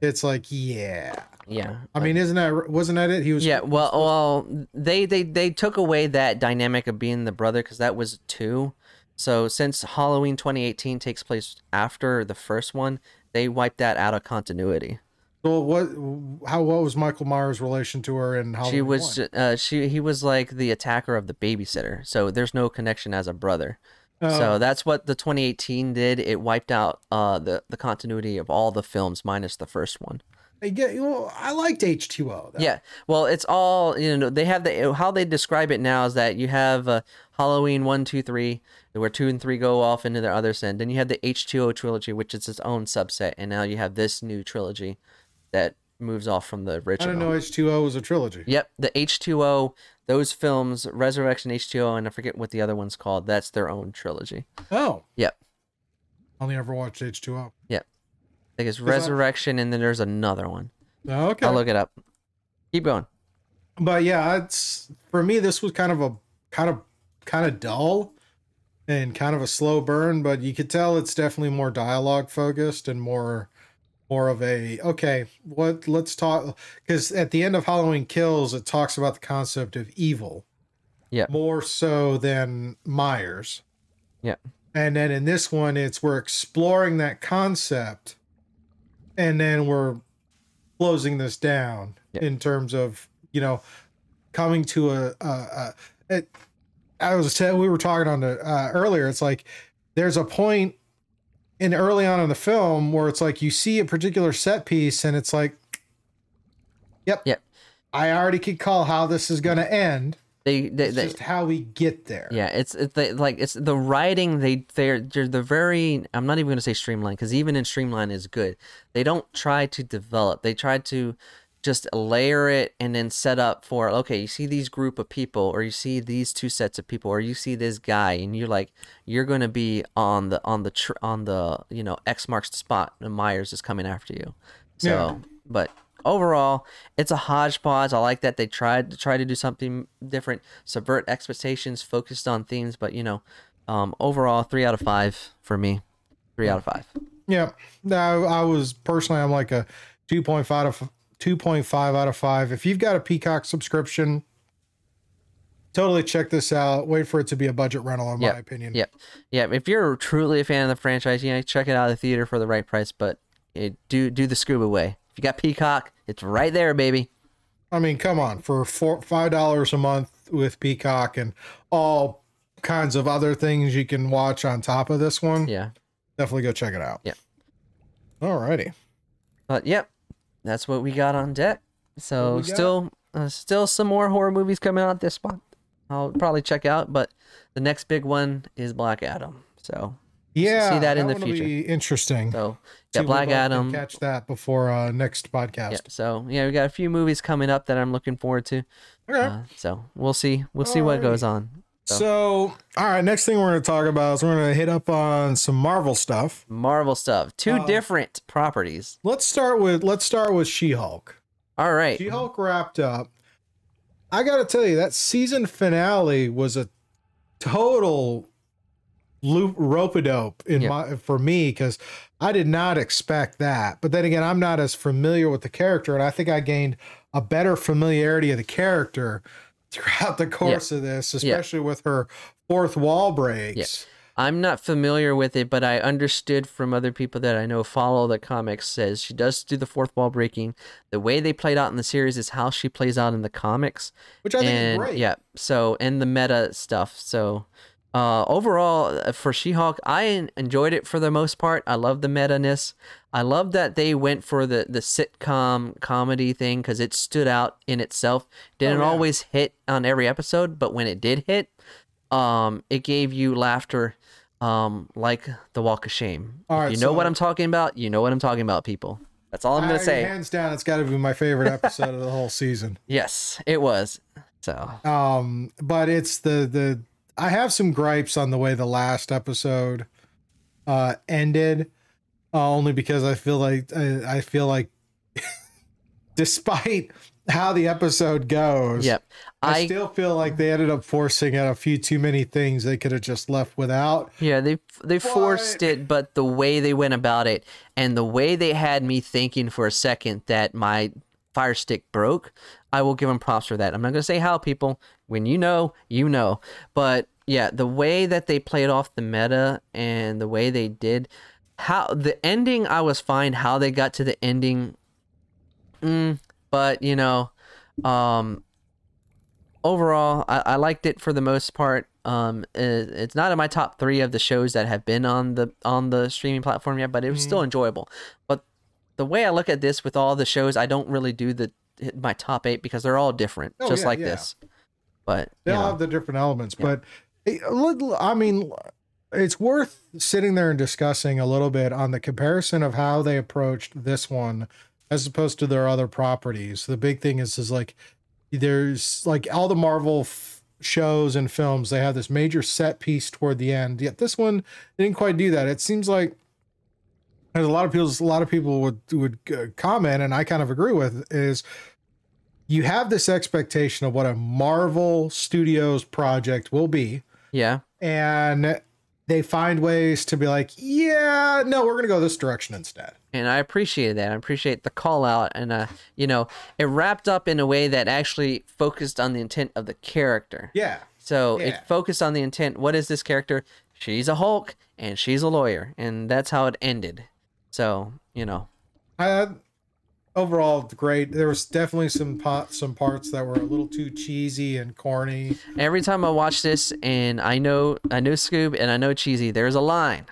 it's like, yeah. Yeah. I mean, isn't that wasn't that it? He was Yeah, well, well, they they they took away that dynamic of being the brother because that was two. So since Halloween 2018 takes place after the first one, they wiped that out of continuity. Well, what? How? What was Michael Myers' relation to her and how she was uh, she he was like the attacker of the babysitter. So there's no connection as a brother. Oh. So that's what the 2018 did. It wiped out uh the the continuity of all the films minus the first one. I get. Well, I liked H two O. Yeah. Well, it's all you know. They have the how they describe it now is that you have uh, Halloween one, two, three, where two and three go off into their other sin. Then you have the H two O trilogy, which is its own subset, and now you have this new trilogy that moves off from the original. I didn't know H two O was a trilogy. Yep, the H two O. Those films, Resurrection H two O, and I forget what the other one's called. That's their own trilogy. Oh, Yep. Only ever watched H two O. Yep. I think it's I- Resurrection, and then there's another one. Oh, okay. I'll look it up. Keep going. but yeah, it's for me. This was kind of a kind of kind of dull and kind of a slow burn, but you could tell it's definitely more dialogue focused and more more of a okay. What? Let's talk because at the end of Halloween Kills, it talks about the concept of evil. Yeah. More so than Myers. Yeah. And then in this one, it's we're exploring that concept, and then we're closing this down Yeah. in terms of you know coming to a, a, a it, I was saying we were talking on the uh, earlier. It's like there's a point in early on in the film where it's like you see a particular set piece and it's like, yep, Yep. I already could call how this is going to end. They, they, It's they just how we get there. Yeah, it's it's the, like it's the writing. They they're they're the very. I'm not even gonna say streamline because even in streamline is good. They don't try to develop. They try to just layer it and then set up for okay. You see these group of people, or you see these two sets of people, or you see this guy, and you're like you're gonna be on the on the tr- on the you know X marks the spot. And Myers is coming after you. So, Yeah. but overall, it's a hodgepodge. I like that they tried to try to do something different, subvert expectations, focused on themes. But you know, um, overall, three out of five for me. Three out of five. Yeah. No, I was personally, I'm like a 2.5 of 2.5 out of 5. If you've got a Peacock subscription, totally check this out. Wait for it to be a budget rental, in Yep. my opinion. Yep. Yeah. If you're truly a fan of the franchise, you know, check it out at the theater for the right price. But it, do do the scuba way. If you got Peacock, it's right there, baby. I mean, come on, for four five dollars a month with Peacock and all kinds of other things you can watch on top of this one, Yeah. definitely go check it out. Yeah. Alrighty. But yep, that's what we got on deck. So What we got? still, uh, still some more horror movies coming out this month. I'll probably check out, but the next big one is Black Adam. So, Yeah, see that in the future. Be interesting. so yeah, we Black Adam. Catch that before uh, next podcast. Yeah, so yeah, we got a few movies coming up that I'm looking forward to. Okay. Uh, so we'll see, we'll see what goes on. So, all right, next thing we're going to talk about is we're going to hit up on some Marvel stuff. Marvel stuff, two Uh, different properties. Let's start with let's start with She-Hulk. All right, She-Hulk wrapped up. I got to tell you that season finale was a total loop rope dope in my for me because I did not expect that. But then again, I'm not as familiar with the character, and I think I gained a better familiarity of the character throughout the course of this, especially with her fourth wall breaks. I'm not familiar with it, but I understood from other people that I know follow the comics says she does do the fourth wall breaking. The way they played out in the series is how she plays out in the comics. Which I think and is great. yeah, so and the meta stuff. So uh, overall uh, for She-Hulk, I enjoyed it for the most part. I love the meta-ness. I love that they went for the the sitcom comedy thing because it stood out in itself. Didn't Oh, yeah. always hit on every episode, but when it did hit, um, it gave you laughter, um, like the Walk of Shame. All right, you know what I'm talking about. You know what I'm talking about, people. That's all I'm gonna say. Hands down, it's got to be my favorite episode of the whole season. Yes, it was. So Um, but it's the the I have some gripes on the way the last episode uh ended, uh, only because I feel like I, I feel like, despite how the episode goes, yep, I, I still feel like they ended up forcing out a few too many things they could have just left without. Yeah, they they forced it, but the way they went about it and the way they had me thinking for a second that my fire stick broke, I will give them props for that. I'm not gonna say how, people. When you know, you know. But yeah, the way that they played off the meta and the way they did, how the ending, I was fine. How they got to the ending, mm, but you know, um, overall, I, I liked it for the most part. Um, it, it's not in my top three of the shows that have been on the on the streaming platform yet, but it was still enjoyable. But the way I look at this with all the shows, I don't really do the my top eight because they're all different, Oh, just yeah, like yeah. this. But They all know, have the different elements, but it- I mean, it's worth sitting there and discussing a little bit on the comparison of how they approached this one as opposed to their other properties. The big thing is, is like there's like all the Marvel f- shows and films, they have this major set piece toward the end. Yet this one didn't quite do that. It seems like as a lot of people, a lot of people would would uh, comment, and I kind of agree with is you have this expectation of what a Marvel Studios project will be, yeah, and they find ways to be like, yeah, no, we're gonna go this direction instead. and I appreciate that. I appreciate the call out, and uh, you know, it wrapped up in a way that actually focused on the intent of the character. Yeah, So Yeah. it focused on the intent. What is this character? She's a Hulk and she's a lawyer, and that's how it ended. So you know, I, overall great. There was definitely some pot, some parts that were a little too cheesy and corny. every time I watch this, and I know I know Scoob and I know cheesy, there's a line.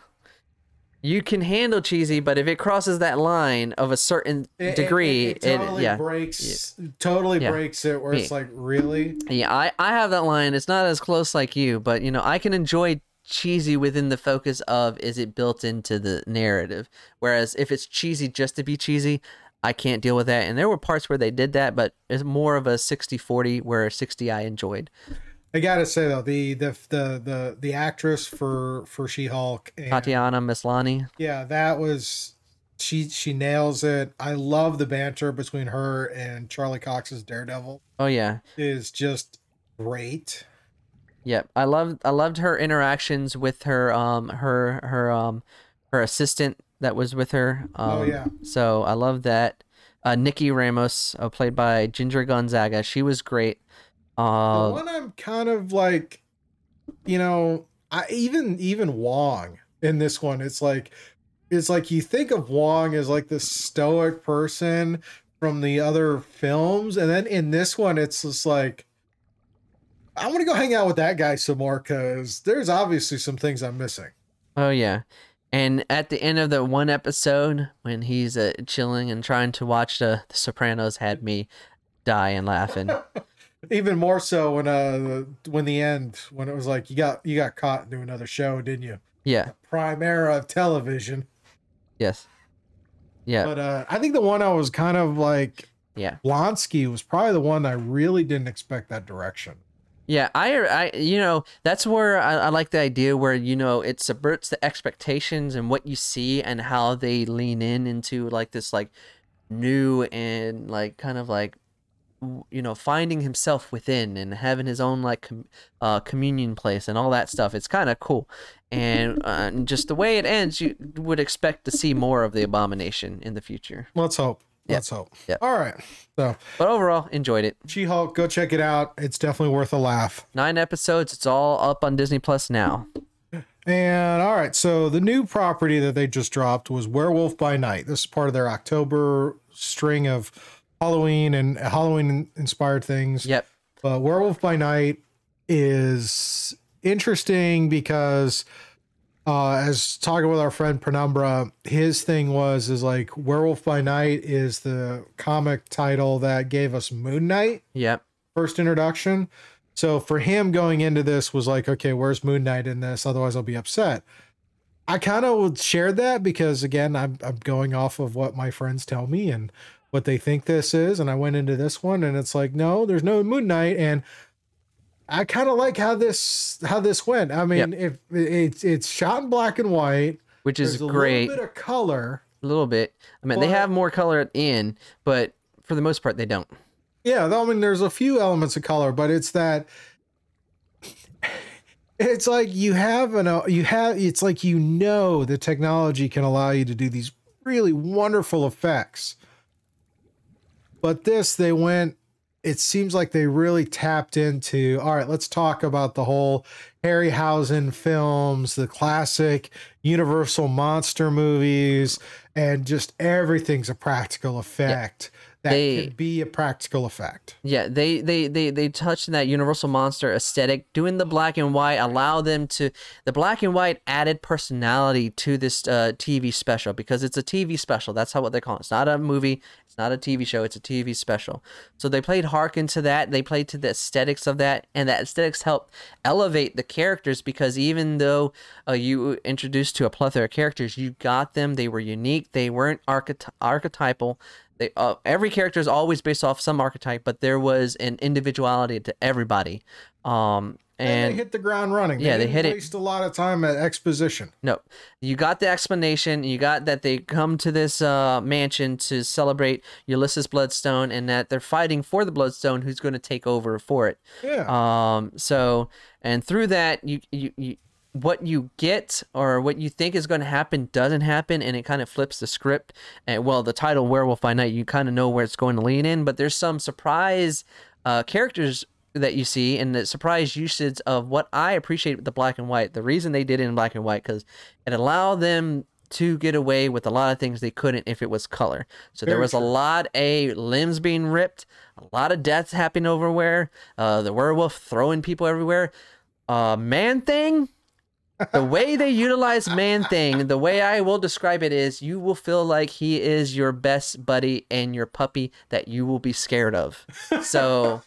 You can handle cheesy, but if it crosses that line of a certain It- it- degree, it, it, totally yeah, breaks, totally Yeah. breaks it. Where it's like, really? yeah. I I have that line. It's not as close like you, but you know, I can enjoy cheesy within the focus of is it built into the narrative. Whereas if it's cheesy just to be cheesy, I can't deal with that. And there were parts where they did that, but it's more of a 60-40 where 60 I enjoyed. I gotta say though, the the the the, the actress for for She Hulk, Tatiana Maslany. yeah, that was she she nails it. I love the banter between her and Charlie Cox's Daredevil Oh yeah. is just great. Yep. I loved I loved her interactions with her um her her um her assistant that was with her. Um, Oh, yeah. So I love that. Uh, Nikki Ramos, uh, played by Ginger Gonzaga, she was great. The Uh, one I'm kind of like, you know, I even even Wong in this one, it's like it's like you think of Wong as like this stoic person from the other films, and then in this one, it's just like I want to go hang out with that guy some more because there's obviously some things I'm missing. oh yeah. And at the end of the one episode, when he's uh, chilling and trying to watch the, the Sopranos, had me dying laughing. Even more so when uh when the end when it was like you got you got caught into another show, didn't you? Yeah. Prime era of television. Yes. Yeah. But uh I think the one I was kind of like Yeah. Blonsky was probably the one I really didn't expect that direction. Yeah, I, I, you know, that's where I, I like the idea where you know it subverts the expectations and what you see and how they lean in into like this like new and like kind of like you know finding himself within and having his own like com- uh, communion place and all that stuff. It's kind of cool, and uh, just the way it ends, you would expect to see more of the abomination in the future. Let's hope. Yeah. Let's hope. Yeah. All right. So But overall, enjoyed it. She Hulk, go check it out. It's definitely worth a laugh. Nine episodes. It's all up on Disney Plus now. And all right, so the new property that they just dropped was Werewolf by Night. This is part of their October string of Halloween and Halloween inspired things. Yep. But Werewolf by Night is interesting because uh as talking with our friend Penumbra, his thing was is like Werewolf by Night is the comic title that gave us Moon Knight Yep. first introduction. So for him going into this was like, okay, where's Moon Knight in this? Otherwise I'll be upset. I kind of shared that because again, I'm I'm going off of what my friends tell me and what they think this is. And I went into this one and it's like, no, there's no Moon Knight. And I kind of like how this how this went. I mean, if it's it's shot in black and white, Which is a great. little bit of color. A little bit. I mean, they have more color at the end, but for the most part, they don't. Yeah, I mean, there's a few elements of color, but it's that it's like you have an you have it's like you know the technology can allow you to do these really wonderful effects. But this they went it seems like they really tapped into all right, let's talk about the whole Harryhausen films, the classic Universal monster movies and just everything's a practical effect that They- could be a practical effect. Yeah, they they they they touched in that Universal monster aesthetic, doing the black and white, allow them to the black and white added personality to this uh, TV special because it's a TV special. That's how what they call it. It's not a movie. It's not a TV show. It's a TV special. So they played hark into that. They played to the aesthetics of that, and that aesthetics helped elevate the characters because even though uh, you introduced to a plethora of characters, you got them. They were unique. They weren't archety- archetypal. They uh, every character is always based off some archetype, but there was an individuality to everybody. Um, And, and they hit the ground running. Yeah, they hit it- Waste a lot of time at exposition. no, you got the explanation. You got that they come to this uh, mansion to celebrate Ulysses Bloodstone, and that they're fighting for the Bloodstone, who's going to take over for it. Yeah. Um. So, and through that, you you, you what you get or what you think is going to happen doesn't happen, and it kind of flips the script. And well, the title Werewolf by Night, you kind of know where it's going to lean in, but there's some surprise uh, characters that you see and the surprise usage of what I appreciate with the black and white. The reason they did it in black and white because it allowed them to get away with a lot of things they couldn't if it was color. So there Very was a lot of limbs being ripped, a lot of deaths happening everywhere, uh, the werewolf throwing people everywhere. Uh, man thing, the way they utilize man thing, the way I will describe it is you will feel like he is your best buddy and your puppy that you will be scared of. So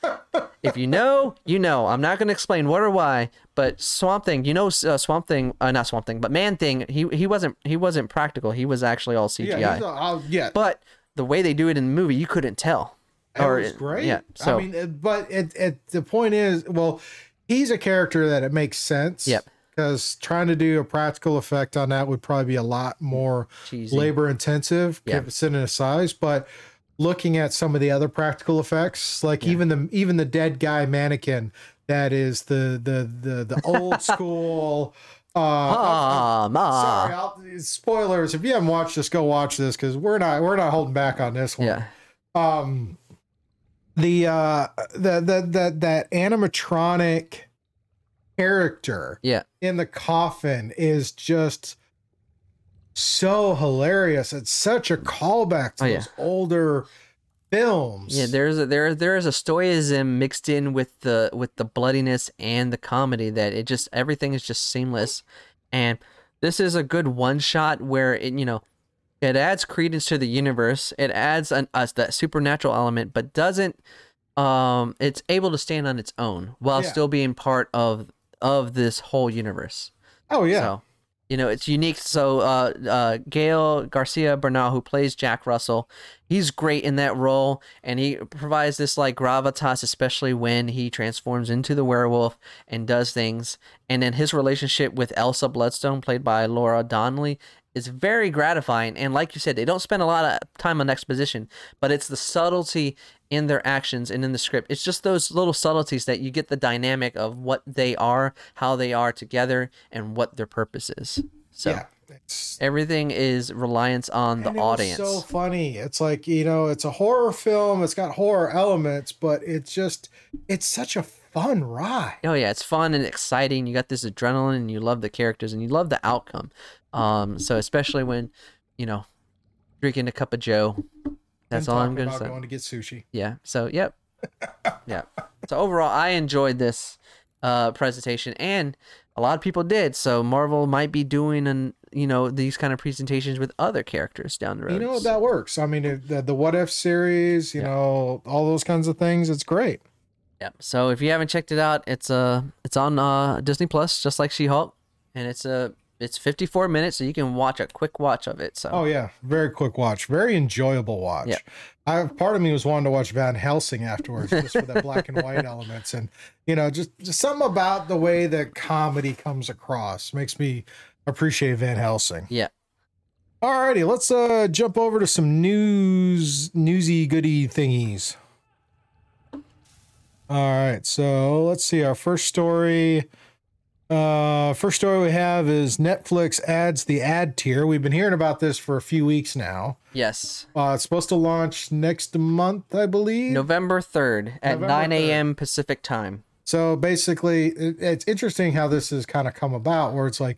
if you know, you know. I'm not going to explain what or why, but Swamp Thing, you know, uh, Swamp Thing, uh, not Swamp Thing, but Man Thing, he he wasn't he wasn't practical. He was actually all CGI. yeah. he's a- I'll- yeah. but the way they do it in the movie, you couldn't tell. It was great. Yeah. So I mean, but it, it, the point is, well, he's a character that it makes sense. Yep. Because trying to do a practical effect on that would probably be a lot more cheesy. labor intensive, Yeah. considering the size. But looking at some of the other practical effects, like even the even the dead guy mannequin, that is the the the the old school. Uh, Ah, ma. Sorry, I'll, spoilers. If you haven't watched this, go watch this because we're not we're not holding back on this one Yeah. um the uh the the that that animatronic character Yeah. in the coffin is just so hilarious it's such a callback to Oh, yeah. those older films Yeah, there's a there there is a stoicism mixed in with the with the bloodiness and the comedy that it just everything is just seamless, and this is a good one shot where it you know it adds credence to the universe, it adds an us that supernatural element, but doesn't um it's able to stand on its own while Yeah. still being part of of this whole universe. oh yeah So, you know, it's unique. So, uh, uh, Gael Garcia Bernal, who plays Jack Russell, he's great in that role, and he provides this like gravitas, especially when he transforms into the werewolf and does things. And then his relationship with Elsa Bloodstone, played by Laura Donnelly, is very gratifying. And like you said, they don't spend a lot of time on exposition, but it's the subtlety in their actions and in the script. It's just those little subtleties that you get the dynamic of what they are, how they are together, and what their purpose is. So yeah everything is reliance on the audience. so funny it's like you know it's a horror film it's got horror elements but it's just it's such a fun ride Oh yeah, it's fun and exciting. You got this adrenaline, and you love the characters, and you love the outcome. Um, so especially when, you know, drinking a cup of Joe. That's all I'm gonna about say. going to get sushi Yeah. So yep. yeah. So overall, I enjoyed this uh, presentation, and a lot of people did. So Marvel might be doing an you know these kind of presentations with other characters down the road. You know that works. I mean, the, the What If series, you know, all those kinds of things. It's great. Yeah. So if you haven't checked it out, it's uh it's on uh Disney Plus, just like She Hulk, and it's a it's 54 minutes, so you can watch a quick watch of it. So Oh yeah, very quick watch, very enjoyable watch. Yeah. I part of me was wanting to watch Van Helsing afterwards, just for the black and white elements, and you know, just just something about the way that comedy comes across makes me appreciate Van Helsing. yeah. Alrighty, let's uh jump over to some news, newsy goody thingies. All right, so let's see. Our first story, uh, first story we have is Netflix adds the ad tier. We've been hearing about this for a few weeks now. Yes. Uh, it's supposed to launch next month, I believe. November 3rd at November 9 a.m. Pacific time. So basically, it, it's interesting how this has kind of come about, where it's like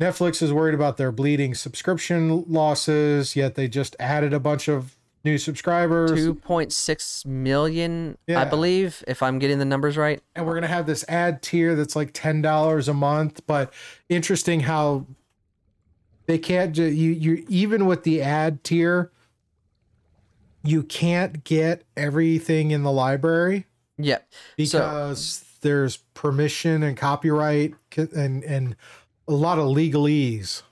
Netflix is worried about their bleeding subscription losses, yet they just added a bunch of new subscribers. 2.6 million, I believe, if I'm getting the numbers right. and we're gonna have this ad tier that's like ten dollars a month. But interesting how they can't ju- you you even with the ad tier, you can't get everything in the library Yeah. because there's permission and copyright and and a lot of legalese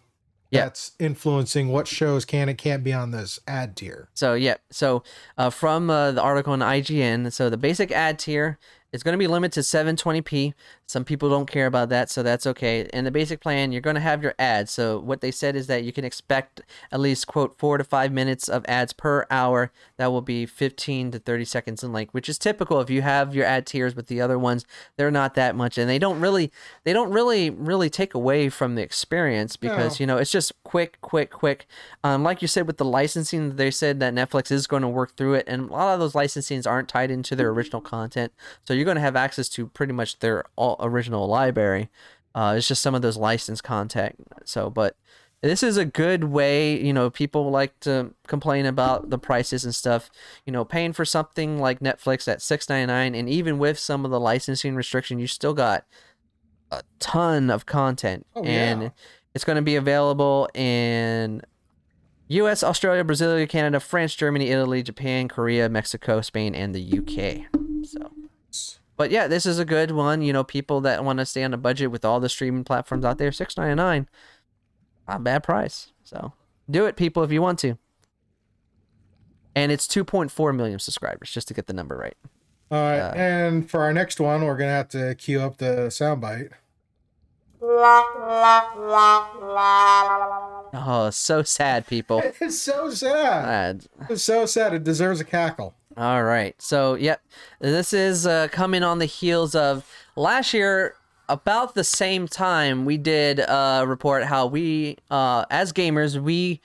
Yeah. that's influencing what shows can and can't be on this ad tier. So yeah, so uh, from uh, the article on IGN, so the basic ad tier is going to be limited to 720p. Some people don't care about that, so that's okay. In the basic plan, you're going to have your ads. So what they said is that you can expect at least quote four to five minutes of ads per hour. That will be 15 to 30 seconds in length, which is typical if you have your ad tiers. But the other ones, they're not that much, and they don't really, they don't really, really take away from the experience because No. you know it's just quick, quick, quick. Um, like you said with the licensing, they said that Netflix is going to work through it, and a lot of those licensings aren't tied into their original content, so you're going to have access to pretty much their all original library. Uh, it's just some of those licensed content. So, but this is a good way. You know, people like to complain about the prices and stuff. You know, paying for something like Netflix at six ninety nine, and even with some of the licensing restriction, you still got a ton of content, Oh, and yeah. it's going to be available in U.S., Australia, Brazil, Canada, France, Germany, Italy, Japan, Korea, Mexico, Spain, and the U.K. So, but yeah, this is a good one. You know, people that want to stay on a budget with all the streaming platforms out there, six ninety nine, not a bad price. So, do it, people, if you want to. And it's two point four million subscribers, just to get the number right. All right, and for our next one, we're gonna have to cue up the soundbite. Oh, so sad, people. It's so sad. Uh, It's so sad. It deserves a cackle. All right. So, yep. This is uh, coming on the heels of last year, about the same time, we did uh, report how we, uh, as gamers, we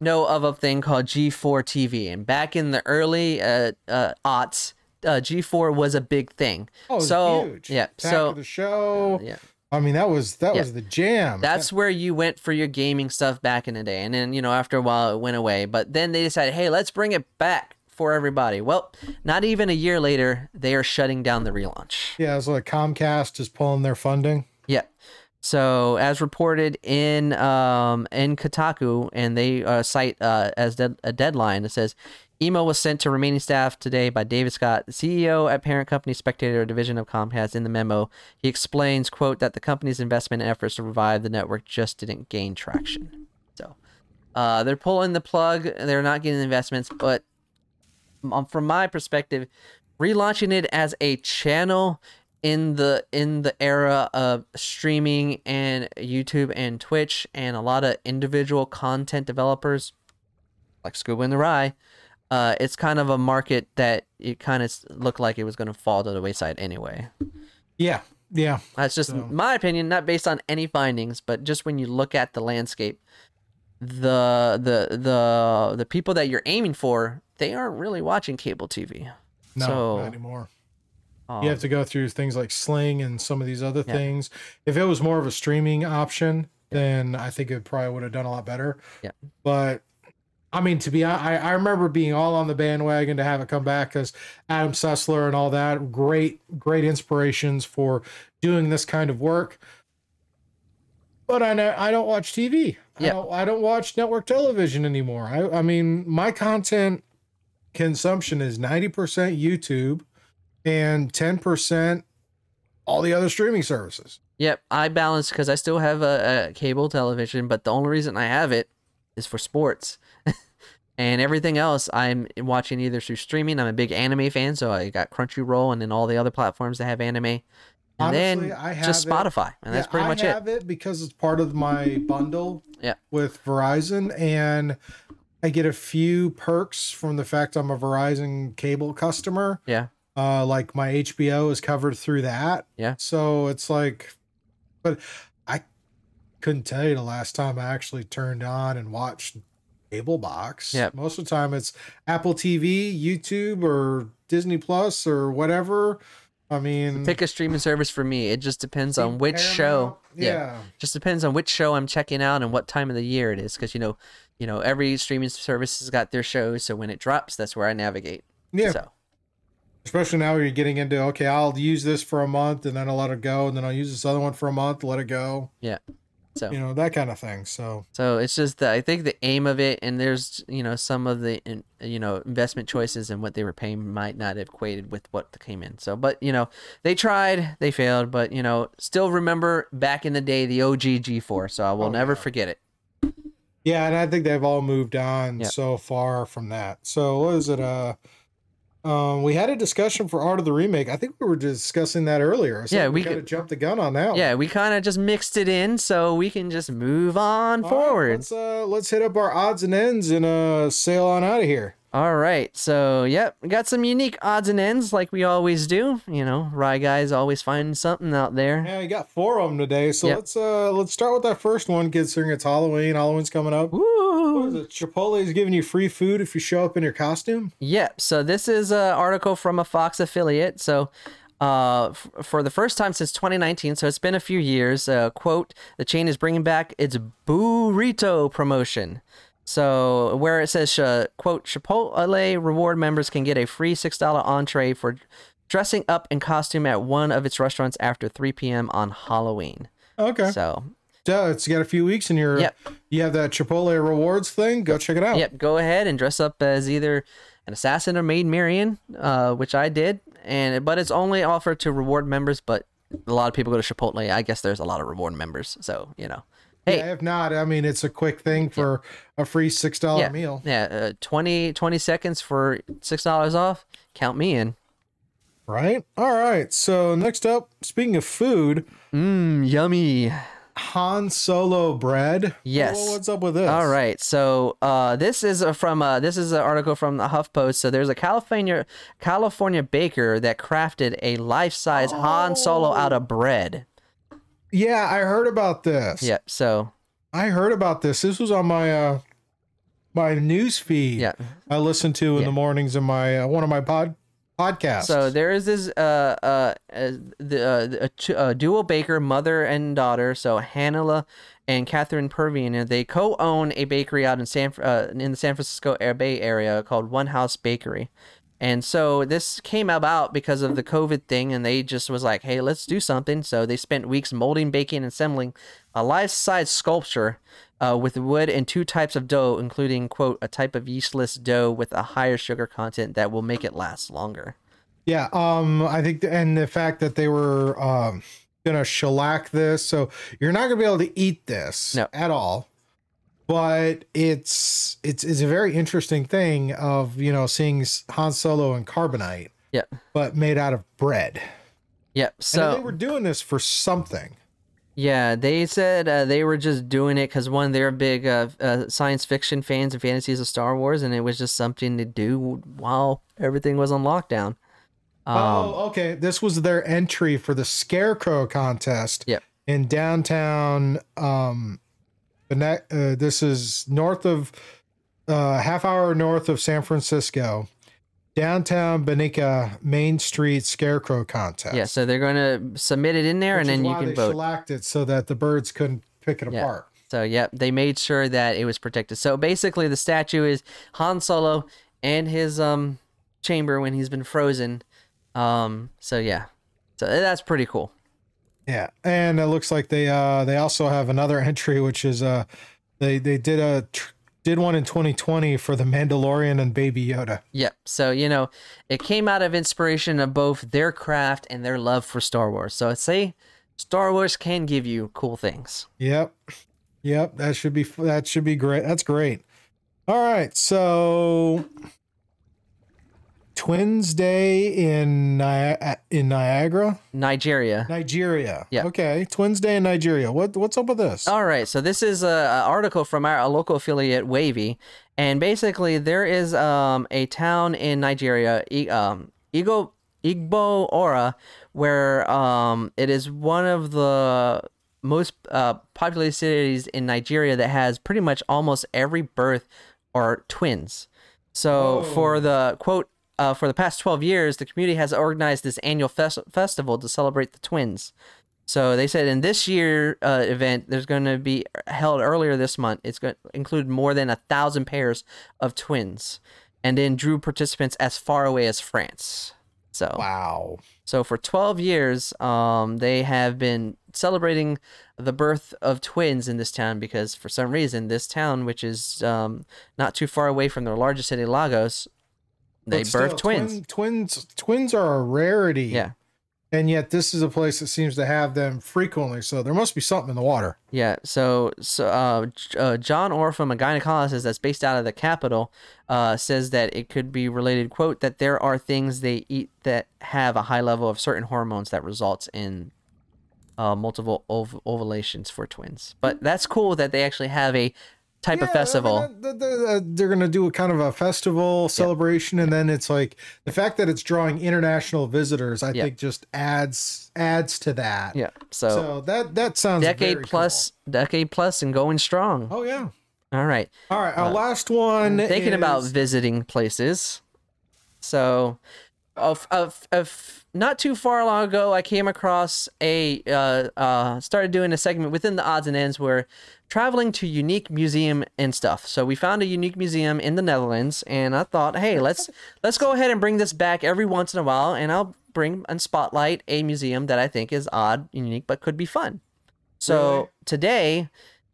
know of a thing called G4 TV. And back in the early uh, uh, aughts, uh, G4 was a big thing. Oh, it was so, huge. yeah. Back so, the show. yeah. I mean, that was that Yeah. was the jam. That's where you went for your gaming stuff back in the day. And then, you know, after a while it went away. But then they decided, hey, let's bring it back for everybody. Well, not even a year later, they are shutting down the relaunch. yeah. It's like Comcast is pulling their funding. Yeah. So, as reported in um, in Kotaku, and they uh, cite uh, as dead a deadline, it says, email was sent to remaining staff today by David Scott, CEO at parent company Spectacor division of Comcast. In the memo, he explains, "quote that the company's investment efforts to revive the network just didn't gain traction." So, uh, they're pulling the plug. They're not getting investments, but from my perspective, relaunching it as a channel in the in the era of streaming and YouTube and Twitch and a lot of individual content developers like Scuba and the Rye, uh, it's kind of a market that it kind of looked like it was going to fall to the wayside anyway. Yeah. Yeah. That's just So- my opinion, not based on any findings, but just when you look at the landscape, the the the the people that you're aiming for, they aren't really watching cable TV. No, So, not anymore. Um, you have to go through things like Sling and some of these other things. If it was more of a streaming option, then I think it probably would have done a lot better. Yeah. But I mean, to be I, I remember being all on the bandwagon to have it come back because Adam Sessler and all that great, great inspirations for doing this kind of work. But I know I don't watch TV. I Yeah. don't I don't watch network television anymore. I I mean, my content consumption is 90% YouTube and 10% all the other streaming services. Yep, I balance because I still have a, a cable television, but the only reason I have it is for sports. and everything else I'm watching either through streaming. I'm a big anime fan, so I got Crunchyroll and then all the other platforms that have anime. And Honestly, then I just have it. Spotify, and that's Yeah, pretty I much it. I have it because it's part of my bundle Yeah. with Verizon and I get a few perks from the fact I'm a Verizon cable customer. Yeah. Uh like my HBO is covered through that. Yeah. So it's like but I couldn't tell you the last time I actually turned on and watched cable box. Yeah. Most of the time it's Apple TV, YouTube or Disney Plus or whatever. I mean Pick a streaming service for me. It just depends on which show. Paramount? yeah. just depends on which show I'm checking out and what time of the year it is. Because you know, you know, every streaming service has got their shows. So when it drops, that's where I navigate. Yeah. So especially now you're getting into okay i'll use this for a month and then i'll let it go and then i'll use this other one for a month let it go Yeah. so you know that kind of thing so So it's just that I think the aim of it, and there's you know some of the in, you know investment choices and what they were paying might not have equated with what came in. So, but you know they tried, they failed, but you know still remember back in the day the OG G4. So I will Oh, never yeah. forget it. Yeah and i think they've all moved on so far from that so what is it uh um we had a discussion for art of the remake i think we were discussing that earlier so Yeah, we, we kind of jumped the gun on that one. Yeah, we kind of just mixed it in so we can just move on All right, forward. let's uh let's hit up our odds and ends and uh sail on out of here All right, so yep, we got some unique odds and ends like we always do. You know, Rye guys always finding something out there. yeah we got four of them today so Yep. let's uh let's start with that first one considering it's halloween halloween's coming up what is Woo! it chipotle is giving you free food if you show up in your costume Yep. So this is an article from a Fox affiliate. So. Uh, f- for the first time since 2019, so it's been a few years. Uh, quote: The chain is bringing back its burrito promotion. So where it says, uh, "quote Chipotle reward members can get a free six dollar entree for dressing up in costume at one of its restaurants after 3 p.m. on Halloween." okay So Yeah, it's got a few weeks and you're Yep. you have that Chipotle rewards thing. Go check it out. Yep, go ahead and dress up as either an assassin or Maid Marian, uh, which I did, and but it's only offered to reward members. But a lot of people go to Chipotle. I guess there's a lot of reward members, so you know. Hey, Yeah, if not, I mean it's a quick thing for a free six dollar yeah, meal. yeah, uh, 20, 20 seconds for six dollars off. Count me in. Right? All right. So next up, speaking of food, Mmm, yummy. Han Solo bread. Yes. Well, what's up with this? All right, so uh, this is from uh, this is an article from the HuffPost. So there's a California California baker that crafted a life size Han Solo out of bread. Yeah, I heard about this. Yep. So I heard about this. This was on my uh my news feed. yeah. I listen to in Yeah. the mornings in my uh, one of my pod podcasts. So there is this uh uh, uh the uh, a dual baker, mother and daughter. So Hannah and Catherine Purvian, and they co-own a bakery out in San uh, in the San Francisco Air Bay area called One House Bakery. And so this came about because of the COVID thing, and they just was like, "Hey, let's do something." So they spent weeks molding, baking, and assembling a life-size sculpture uh, with wood and two types of dough, including quote a type of yeastless dough with a higher sugar content that will make it last longer. Yeah, um, I think, and the fact that they were um gonna shellac this, so you're not gonna be able to eat this No. at all. But it's it's it's a very interesting thing of you know seeing Han Solo and carbonite, Yeah. but made out of bread. Yep. and So they were doing this for something. yeah, they said uh, they were just doing it because one, they're big uh, uh, science fiction fans and fantasies of Star Wars, and it was just something to do while everything was on lockdown. Um, oh, okay. This was their entry for the Scarecrow contest. Yep. In downtown, um, the ne- uh, this is north of, uh, half hour north of San Francisco, downtown Benicia Main Street Scarecrow contest. yeah, so they're going to submit it in there, Which and then you can they vote. shellacked it so that the birds couldn't pick it Yeah. apart. So yep, they made sure that it was protected. So basically, the statue is Han Solo and his um chamber when he's been frozen. Um. So yeah, so that's pretty cool. Yeah, and it looks like they uh they also have another entry, which is uh they they did a tr- did one in 2020 for the Mandalorian and Baby Yoda. Yep. So you know, it came out of inspiration of both their craft and their love for Star Wars. So I'd say Star Wars can give you cool things. Yep, yep. That should be that should be great. That's great. All right, so Twins Day in Ni- in Niagara, Nigeria. Nigeria. Yeah. Okay, Twins Day in Nigeria. What what's up with this? All right, so this is a, a article from our a local affiliate, Wavy, and basically there is um a town in Nigeria, I- um Igbo Igbo Ora, where um it is one of the most uh, populated cities in Nigeria that has pretty much almost every birth are twins. So for the quote uh, for the past 12 years, the community has organized this annual fes- festival to celebrate the twins. So they said in this year uh, event, there's going to be held earlier this month. It's going to include more than a thousand pairs of twins, and then drew participants as far away as France. So Wow. so for 12 years, um, they have been celebrating the birth of twins in this town because for some reason this town, which is um, not too far away from their largest city, Lagos, they But still, birth twins. twin- twins twins are a rarity. Yeah. And yet this is a place that seems to have them frequently. So there must be something in the water. Yeah, so so uh, uh, John Orpham, a gynecologist that's based out of the capital, uh, says that it could be related. Quote that there are things they eat that have a high level of certain hormones that results in uh, multiple ov- ovulations for twins. But that's cool that they actually have a type of Yeah, I mean, festival. uh, the- the- uh, they're going to do a kind of a festival celebration, and then it's like the fact that it's drawing international visitors. I Yeah. think just adds adds to that. yeah, so, So that that sounds decade plus, decade plus, and going strong. Oh yeah. All right. All right. Our last one. thinking about visiting places. So, of of of not too far long ago, I came across a uh, uh started doing a segment within the odds and ends where traveling to unique museum and stuff. So we found a unique museum in the Netherlands, and I thought, hey, let's let's go ahead and bring this back every once in a while, and I'll bring and spotlight a museum that I think is odd, unique, but could be fun. So Really? today,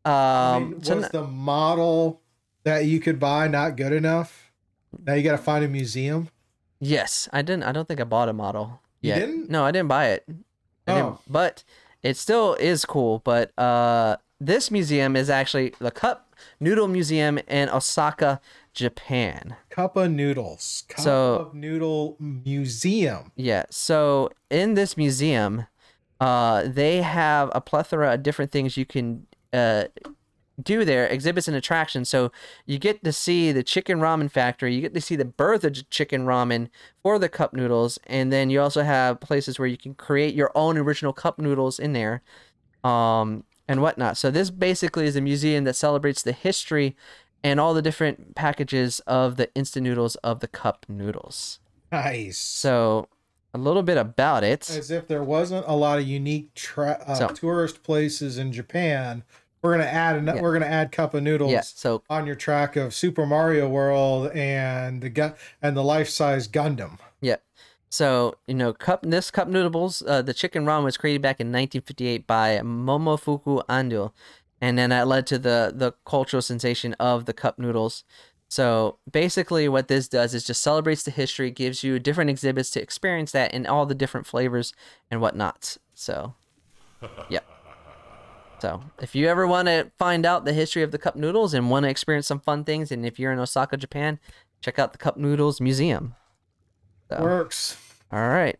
um, I mean, was the model that you could buy not good enough? Now you got to find a museum. Yes, I didn't. I don't think I bought a model. You didn't? No, I didn't buy it. I Oh. but it still is cool. But uh, this museum is actually the Cup Noodle Museum in Osaka, Japan. Cup of noodles. Cup So- of noodle museum. Yeah. So in this museum, uh, they have a plethora of different things you can uh, do there, exhibits and attractions. So you get to see the chicken ramen factory. You get to see the birth of ch- chicken ramen for the cup noodles, and then you also have places where you can create your own original cup noodles in there, um, and whatnot. So this basically is a museum that celebrates the history and all the different packages of the instant noodles of the cup noodles. Nice. So a little bit about it. As if there wasn't a lot of unique tra- uh, So- tourist places in Japan. We're gonna add an- Yeah. we're gonna add cup of noodles Yeah. So on your track of Super Mario World and the gu- and the life size Gundam. yeah. So you know, cup this cup noodles, uh, the chicken ramen was created back in 1958 by Momofuku Ando, and then that led to the the cultural sensation of the cup noodles. So basically, what this does is just celebrates the history, gives you different exhibits to experience that in all the different flavors and whatnot. So, yeah. So if you ever want to find out the history of the cup noodles and want to experience some fun things, and if you're in Osaka, Japan, check out the Cup Noodles Museum. So, Works. all right.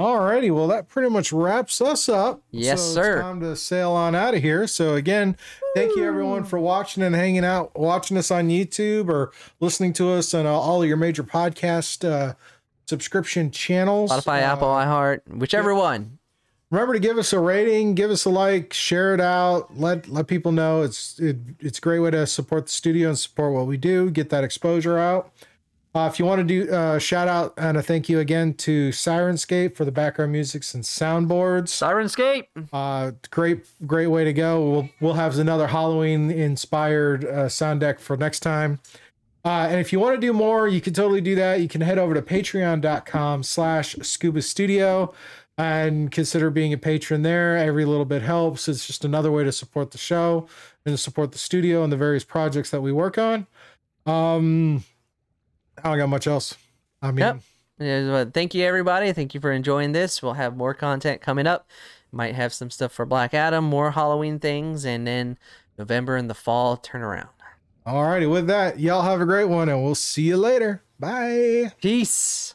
Alrighty, well that pretty much wraps us up. Yes, so sir. It's time to sail on out of here. So again, thank you everyone for watching and hanging out, watching us on YouTube or listening to us on uh, all of your major podcast uh, subscription channels. Spotify, Uh, Apple, iHeart, whichever one. Remember to give us a rating, give us a like, share it out, let let people know. It's it, it's a great way to support the studio and support what we do, get that exposure out. Uh, if you want to do uh, shout out and a thank you again to Syrinscape for the background musics and soundboards. Syrinscape. Uh, great, great way to go. We'll we'll have another Halloween inspired uh, sound deck for next time. Uh, and if you want to do more, you can totally do that. You can head over to patreon.com slash scuba studio and consider being a patron there. Every little bit helps. It's just another way to support the show and to support the studio and the various projects that we work on. Um, I don't got much else. I mean, Yep. Thank you, everybody. Thank you for enjoying this. We'll have more content coming up. Might have some stuff for Black Adam, more Halloween things, and then November and the fall turnaround. All righty. With that, y'all have a great one, and we'll see you later. Bye. Peace.